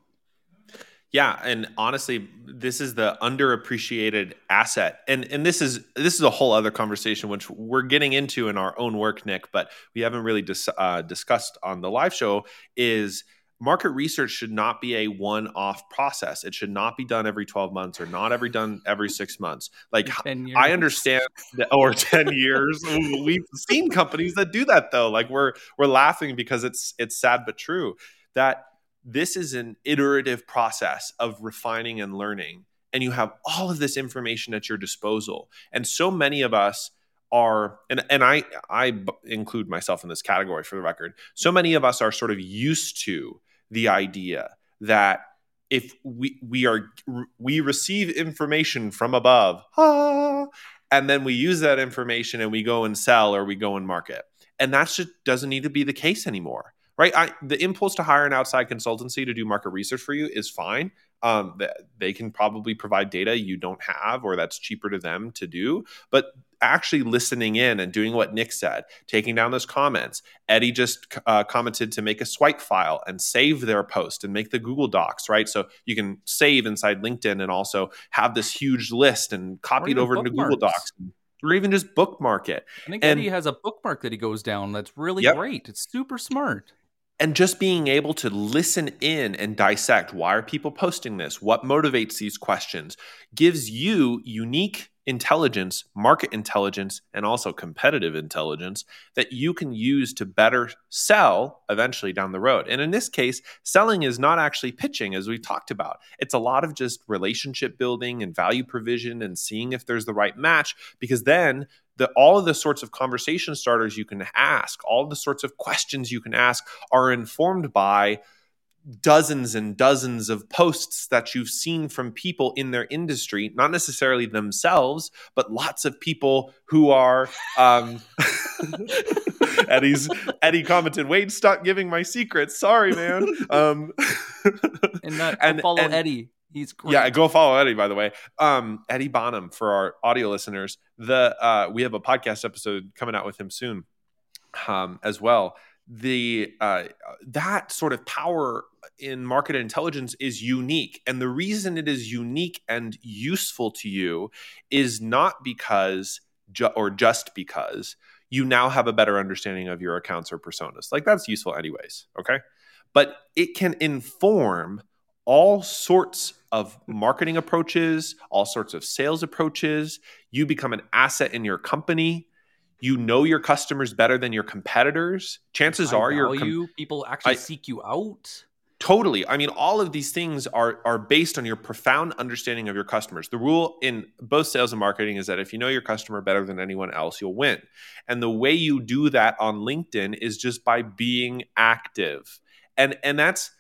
Yeah, and honestly, this is the underappreciated asset, and and this is this is a whole other conversation which we're getting into in our own work, Nick, but we haven't really dis- uh, discussed on the live show. Is market research should not be a one-off process. It should not be done every twelve months or not every done every six months. Like I understand that, or 10 years. We've seen companies that do that though. Like we're we're laughing because it's it's sad but true that this is an iterative process of refining and learning and you have all of this information at your disposal. And so many of us are and and I I include myself in this category for the record. So many of us are sort of used to the idea that if we we are we receive information from above ah, and then we use that information and we go and sell or we go and market and that just doesn't need to be the case anymore right I, the impulse to hire an outside consultancy to do market research for you is fine um, they can probably provide data you don't have or that's cheaper to them to do but actually listening in and doing what nick said taking down those comments eddie just uh, commented to make a swipe file and save their post and make the google docs right so you can save inside linkedin and also have this huge list and copy it over into google docs or even just bookmark it I think and- Eddie has a bookmark that he goes down that's really Yep. great. It's super smart. And just being able to listen in and dissect why are people posting this? What motivates these questions? Gives you unique intelligence market intelligence and also competitive intelligence that you can use to better sell eventually down the road. And in this case selling is not actually pitching as we talked about. It's a lot of just relationship building and value provision and seeing if there's the right match because then the all of the sorts of conversation starters you can ask all the sorts of questions you can ask are informed by dozens and dozens of posts that you've seen from people in their industry, not necessarily themselves, but lots of people who are. Um, Eddie's Eddie commented, "Wait, stop giving my secrets. Sorry, man." Um, And that And- follow and- Eddie. He's great. yeah, go follow Eddie. By the way, um, Eddie Bonham for our audio listeners. The uh, we have a podcast episode coming out with him soon, um, as well. The uh, that sort of power in market intelligence is unique, and the reason it is unique and useful to you is not because ju- or just because you now have a better understanding of your accounts or personas. Like that's useful anyways. Okay, but it can inform all sorts of marketing approaches, all sorts of sales approaches. You become an asset in your company. You know your customers better than your competitors. Chances High are your com- people actually I- seek you out. Totally. I mean, all of these things are are based on your profound understanding of your customers. The rule in both sales and marketing is that if you know your customer better than anyone else, you'll win. And the way you do that on LinkedIn is just by being active. And and that's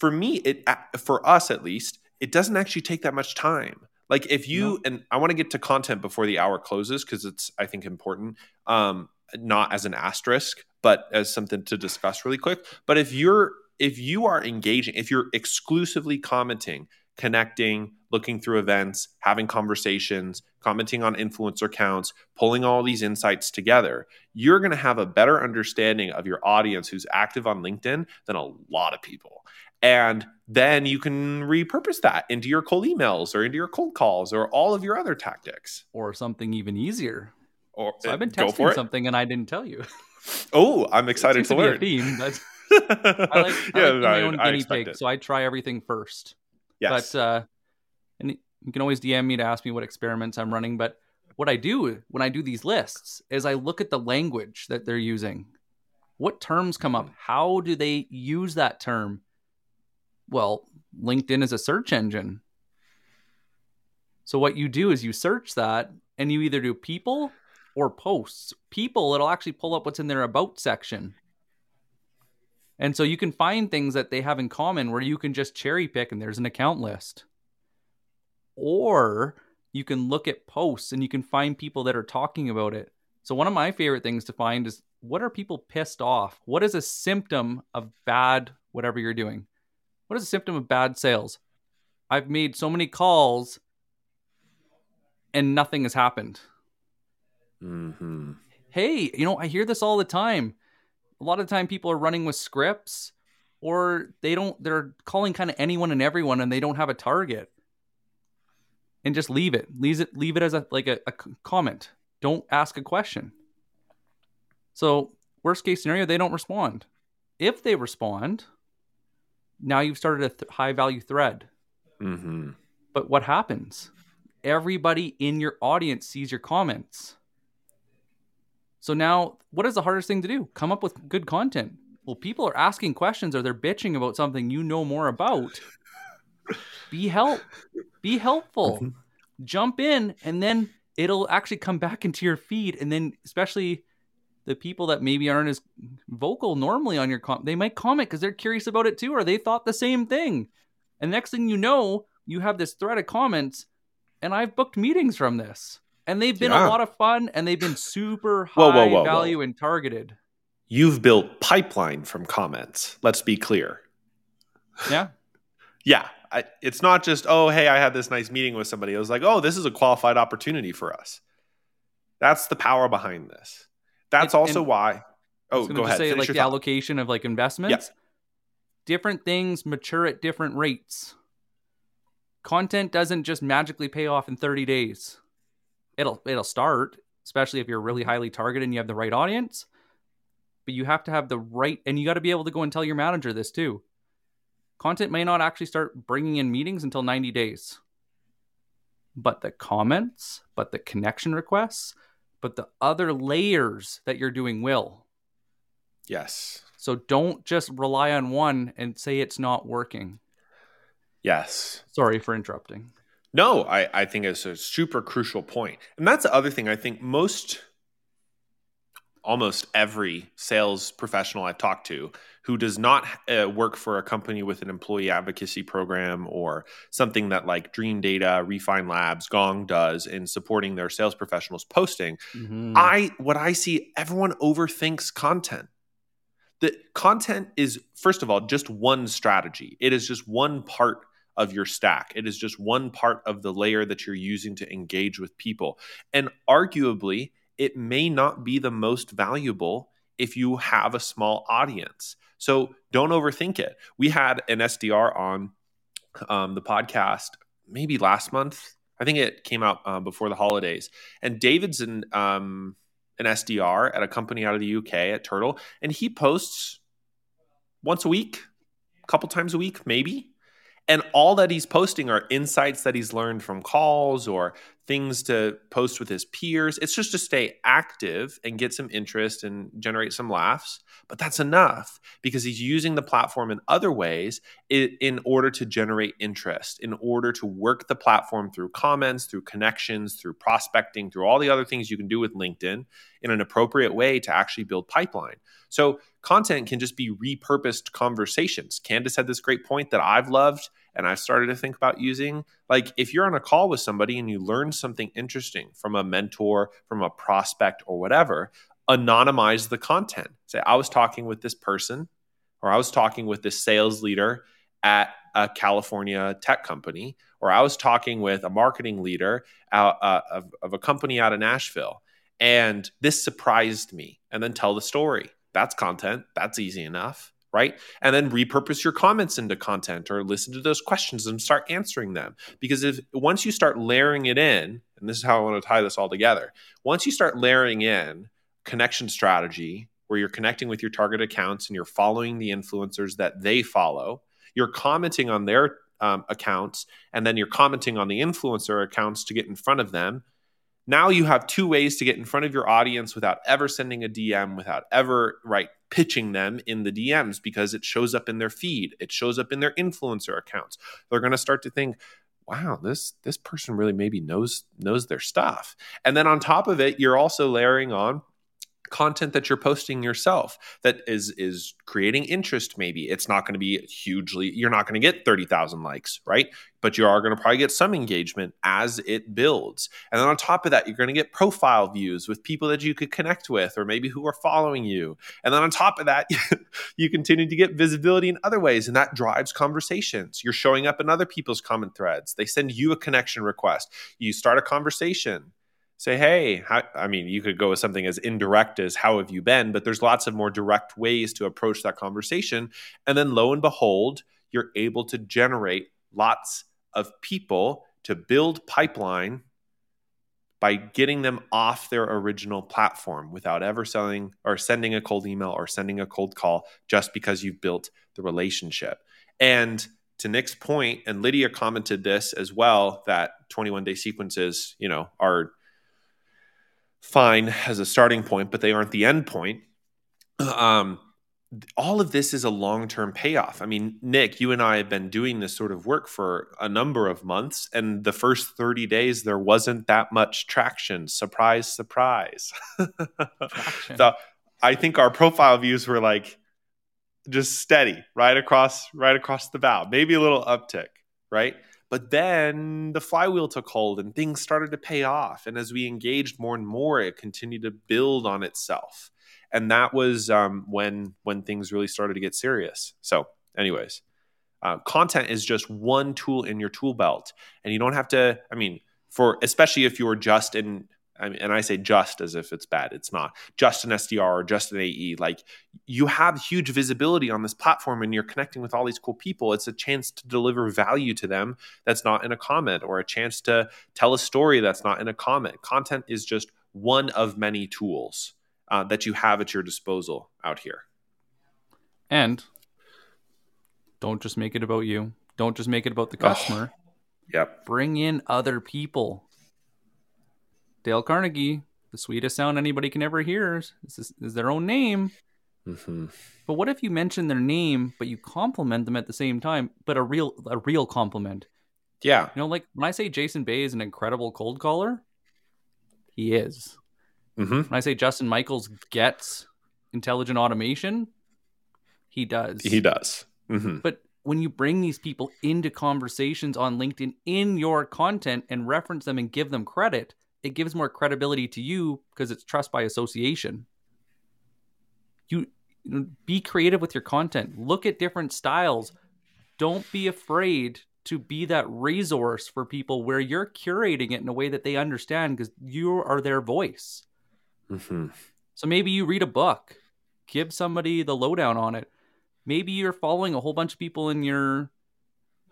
for me it for us at least, it doesn't actually take that much time. Like if you No. and I want to get to content before the hour closes because it's I think important. Um not as an asterisk, but as something to discuss really quick. But if you're if you are engaging, if you're exclusively commenting, connecting, looking through events, having conversations, commenting on influencer counts, pulling all these insights together, you're going to have a better understanding of your audience who's active on LinkedIn than a lot of people. And then you can repurpose that into your cold emails or into your cold calls or all of your other tactics. Or something even easier. Or So I've been testing something and I didn't tell you. Oh, I'm excited to to learn. theme, but I I like, I like being my own guinea expect pig, it. so I try everything first. Yes. But uh, and you can always DM me to ask me what experiments I'm running. But what I do when I do these lists is I look at the language that they're using. What terms come up? How do they use that term? Well, LinkedIn is a search engine. So what you do is you search that and you either do people or posts. People, it'll actually pull up what's in their about section. And so you can find things that they have in common where you can just cherry pick and there's an account list. Or you can look at posts and you can find people that are talking about it. So one of my favorite things to find is what are people pissed off? What is a symptom of bad whatever you're doing? What is a symptom of bad sales? I've made so many calls and nothing has happened. Mm-hmm. Hey, you know, I hear this all the time. A lot of the time people are running with scripts or they don't they're calling kind of anyone and everyone and they don't have a target. And just leave it. Leave it leave it as a like a, a comment. Don't ask a question. So, worst case scenario, they don't respond. If they respond, now you've started a th- high value thread. Mm-hmm. But what happens? Everybody in your audience sees your comments. So now, what is the hardest thing to do? Come up with good content. Well, people are asking questions or they're bitching about something you know more about. Be help. Be helpful. Mhm. Jump in and then it'll actually come back into your feed and then especially the people that maybe aren't as vocal normally on your com they might comment because they're curious about it too or they thought the same thing and next thing you know you have this thread of comments and i've booked meetings from this and they've been Yeah. a lot of fun and they've been super high whoa, whoa, whoa. value and targeted You've built pipeline from comments. Let's be clear. yeah Yeah, I, it's not just oh hey I had this nice meeting with somebody. It was like oh this is a qualified opportunity for us. That's the power behind this. That's And- also and why. Oh, go ahead. say Finish like the thought. allocation of like investments different things mature at different rates content doesn't just magically pay off in 30 days it'll it'll start especially if you're really highly targeted and you have the right audience but you have to have the right and you got to be able to go and tell your manager this too content may not actually start bringing in meetings until 90 days but the comments but the connection requests but the other layers that you're doing will Yes. so don't just rely on one and say it's not working. Yes. Sorry for interrupting. No, I, I think it's a super crucial point. And that's the other thing I think most, almost every sales professional I've talked to who does not uh, work for a company with an employee advocacy program or something that like Dreamdata, Refine Labs, Gong does in supporting their sales professionals posting, Mm-hmm. I what I see everyone overthinks content. The content is first of all just one strategy. It is just one part of your stack. It is just one part of the layer that you're using to engage with people. And arguably, it may not be the most valuable if you have a small audience. So don't overthink it. We had an SDR on um, the podcast maybe last month. I think it came out uh, before the holidays. And David's an um, an SDR at a company out of the UK at Turtle, and he posts once a week, a couple times a week, maybe. And all that he's posting are insights that he's learned from calls or things to post with his peers. It's just to stay active and get some interest and generate some laughs. But that's enough because he's using the platform in other ways in order to generate interest, in order to work the platform through comments, through connections, through prospecting, through all the other things you can do with LinkedIn in an appropriate way to actually build pipeline. So content can just be repurposed conversations. Candace had this great point that I've loved and I've started to think about using. Like if you're on a call with somebody and you learn something interesting from a mentor, from a prospect or whatever, anonymize the content. Say, I was talking with this person or I was talking with this sales leader at a California tech company, or I was talking with a marketing leader out, uh, of, of a company out of Nashville. And this surprised me. And then tell the story. That's content. That's easy enough, right? And then repurpose your comments into content or listen to those questions and start answering them. Because if once you start layering it in, and this is how I want to tie this all together, once you start layering in connection strategy where you're connecting with your target accounts and you're following the influencers that they follow, you're commenting on their um, accounts, and then you're commenting on the influencer accounts to get in front of them. Now you have two ways to get in front of your audience without ever sending a DM, without ever right pitching them in the DMs because it shows up in their feed, it shows up in their influencer accounts. They're going to start to think, "Wow, this this person really maybe knows knows their stuff." And then on top of it, you're also layering on content that you're posting yourself that is is creating interest maybe. It's not going to be hugely you're not going to get 30,000 likes right? But you are going to probably get some engagement as it builds. And then on top of that you're going to get profile views with people that you could connect with or maybe who are following you. And then on top of that you continue to get visibility in other ways and that drives conversations. You're showing up in other people's comment threads. They send you a connection request. You start a conversation say, hey, how, I mean, you could go with something as indirect as how have you been, but there's lots of more direct ways to approach that conversation. And then lo and behold, you're able to generate lots of people to build pipeline by getting them off their original platform without ever selling or sending a cold email or sending a cold call just because you've built the relationship. And to Nick's point, and Lydia commented this as well that 21 day sequences, you know, are fine as a starting point, but they aren't the end point. Um, all of this is a long term payoff. I mean, Nick, you and I have been doing this sort of work for a number of months, and the first 30 days, there wasn't that much traction. Surprise, surprise. Traction. so I think our profile views were like just steady right across right across the bow maybe a little uptick right but then the flywheel took hold and things started to pay off. And as we engaged more and more, it continued to build on itself. And that was um, when when things really started to get serious. So, anyways, uh, content is just one tool in your tool belt, and you don't have to. I mean, for especially if you're just in I mean, and I say just as if it's bad. It's not just an SDR or just an AE. Like you have huge visibility on this platform and you're connecting with all these cool people. It's a chance to deliver value to them that's not in a comment or a chance to tell a story that's not in a comment. Content is just one of many tools uh, that you have at your disposal out here. And don't just make it about you. Don't just make it about the customer. Oh, yep. Bring in other people Dale Carnegie, the sweetest sound anybody can ever hear is, is, is their own name. Mm-hmm. But what if you mention their name, but you compliment them at the same time, but a real a real compliment? Yeah. You know, like when I say Jason Bay is an incredible cold caller, he is. Mm-hmm. When I say Justin Michaels gets intelligent automation, he does. He does. Mm-hmm. But when you bring these people into conversations on LinkedIn in your content and reference them and give them credit, it gives more credibility to you because it's trust by association. You, you know, be creative with your content. Look at different styles. Don't be afraid to be that resource for people where you're curating it in a way that they understand because you are their voice. Mm-hmm. So maybe you read a book, give somebody the lowdown on it. Maybe you're following a whole bunch of people in your,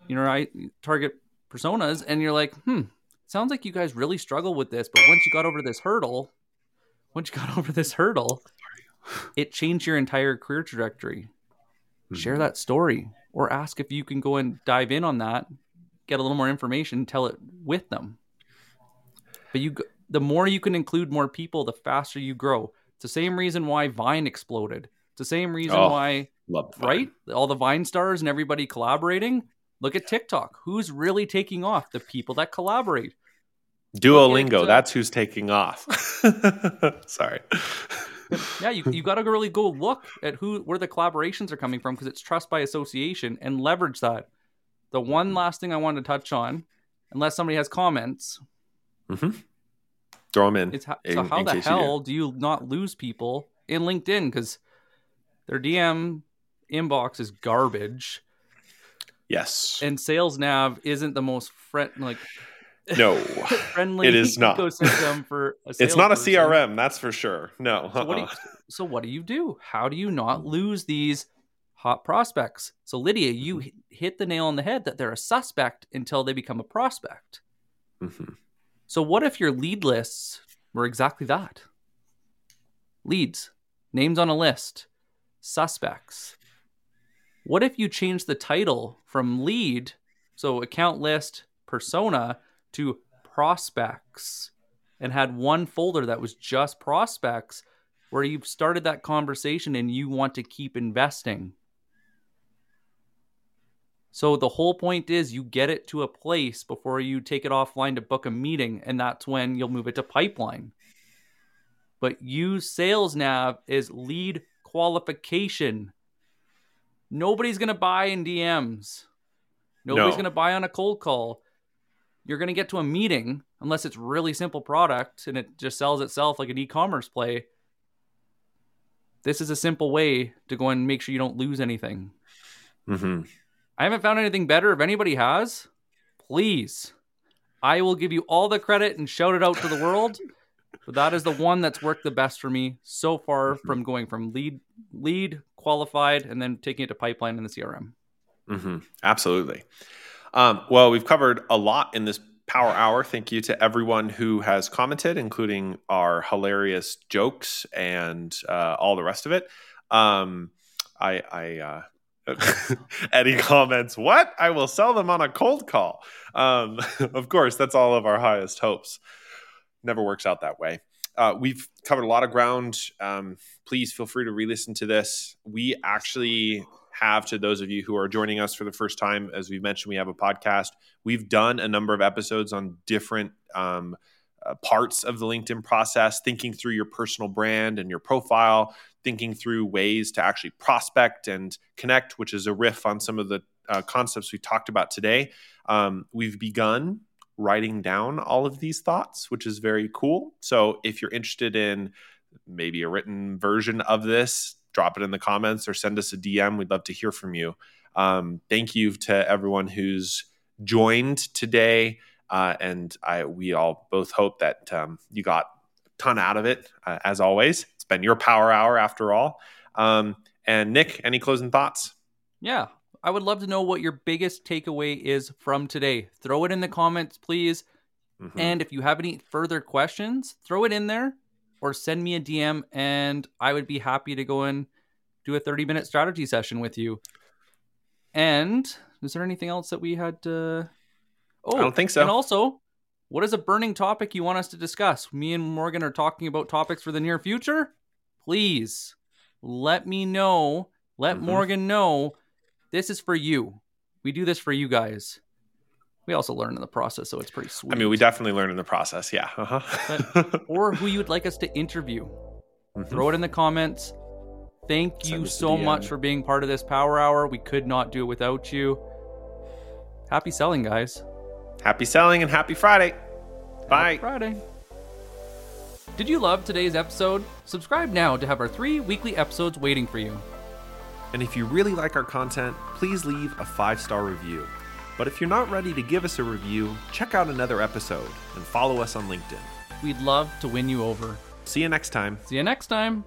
you know, target personas, and you're like, hmm, sounds like you guys really struggle with this, but once you got over this hurdle, once you got over this hurdle, it changed your entire career trajectory. Mm-hmm. Share that story or ask if you can go and dive in on that, get a little more information, tell it with them. But you the more you can include more people, the faster you grow. It's the same reason why Vine exploded. It's the same reason oh, why right? All the Vine stars and everybody collaborating. Look at TikTok. Who's really taking off? The people that collaborate. Duolingo, at, uh, that's who's taking off. Sorry. yeah, you, you got to really go look at who where the collaborations are coming from because it's trust by association and leverage that. The one last thing I wanted to touch on, unless somebody has comments, mm-hmm. throw them in. It's how, in, so how the hell do. do you not lose people in LinkedIn because their DM inbox is garbage? Yes. And Sales Nav isn't the most friend like no. friendly it is not. ecosystem for it's not a crm that's for sure. No uh-uh. so, what you, so, what do you do? How do you not lose these hot prospects? So lydia you mm-hmm. hit the nail on the head that they're a suspect until they become a prospect. Mm-hmm. so what if your lead lists were exactly that? Leads names on a list suspects what if you change the title from lead, so account list, persona, to prospects and had one folder that was just prospects where you've started that conversation and you want to keep investing? So the whole point is you get it to a place before you take it offline to book a meeting, and that's when you'll move it to pipeline. but use Sales Nav as lead qualification. Nobody's going to buy in DMs. Nobody's No. going to buy on a cold call. You're going to get to a meeting unless it's really simple product and it just sells itself like an e-commerce play. This is a simple way to go and make sure you don't lose anything. hmm I haven't found anything better. If anybody has, please, I will give you all the credit and shout it out to the world. But that is the one that's worked the best for me so far from going from lead, lead qualified, and then taking it to pipeline in the CRM. hmm Absolutely. Um, well, we've covered a lot in this power hour. Thank you to everyone who has commented, including our hilarious jokes and uh, all the rest of it. Um, I, I uh, Eddie comments, "What? I will sell them on a cold call." Um, of course, that's all of our highest hopes. Never works out that way. Uh, we've covered a lot of ground. Um, please feel free to re-listen to this. We actually have to those of you who are joining us for the first time. As we mentioned, we have a podcast. We've done a number of episodes on different um, uh, parts of the LinkedIn process, thinking through your personal brand and your profile, thinking through ways to actually prospect and connect, which is a riff on some of the uh, concepts we talked about today. Um, we've begun writing down all of these thoughts, which is very cool. So if you're interested in maybe a written version of this, drop it in the comments or send us a DM. We'd love to hear from you. Um, thank you to everyone who's joined today. Uh, and I, we all both hope that um, you got a ton out of it. Uh, as always, it's been your power hour after all. Um, and Nick, any closing thoughts? Yeah, I would love to know what your biggest takeaway is from today. Throw it in the comments, please. Mhm. And if you have any further questions, throw it in there or send me a DM, and I would be happy to go and do a 30 minute strategy session with you. And is there anything else that we had? Uh... Oh, I don't think so. And also, what is a burning topic you want us to discuss? Me and Morgan are talking about topics for the near future. Please let me know. Let Mhm. Morgan know. This is for you. We do this for you guys. We also learn in the process, so it's pretty sweet I mean, we definitely learn in the process. Yeah. Uh-huh. or who you would like us to interview. Mhm. Throw it in the comments. Thank Send you so much for being part of this power hour. We could not do it without you. Happy selling, guys. Happy selling and happy Friday. Bye. Happy Friday. Did you love today's episode? Subscribe now to have our three weekly episodes waiting for you. And if you really like our content, please leave a five star review. But if you're not ready to give us a review, check out another episode and follow us on LinkedIn. We'd love to win you over. See you next time. See you next time.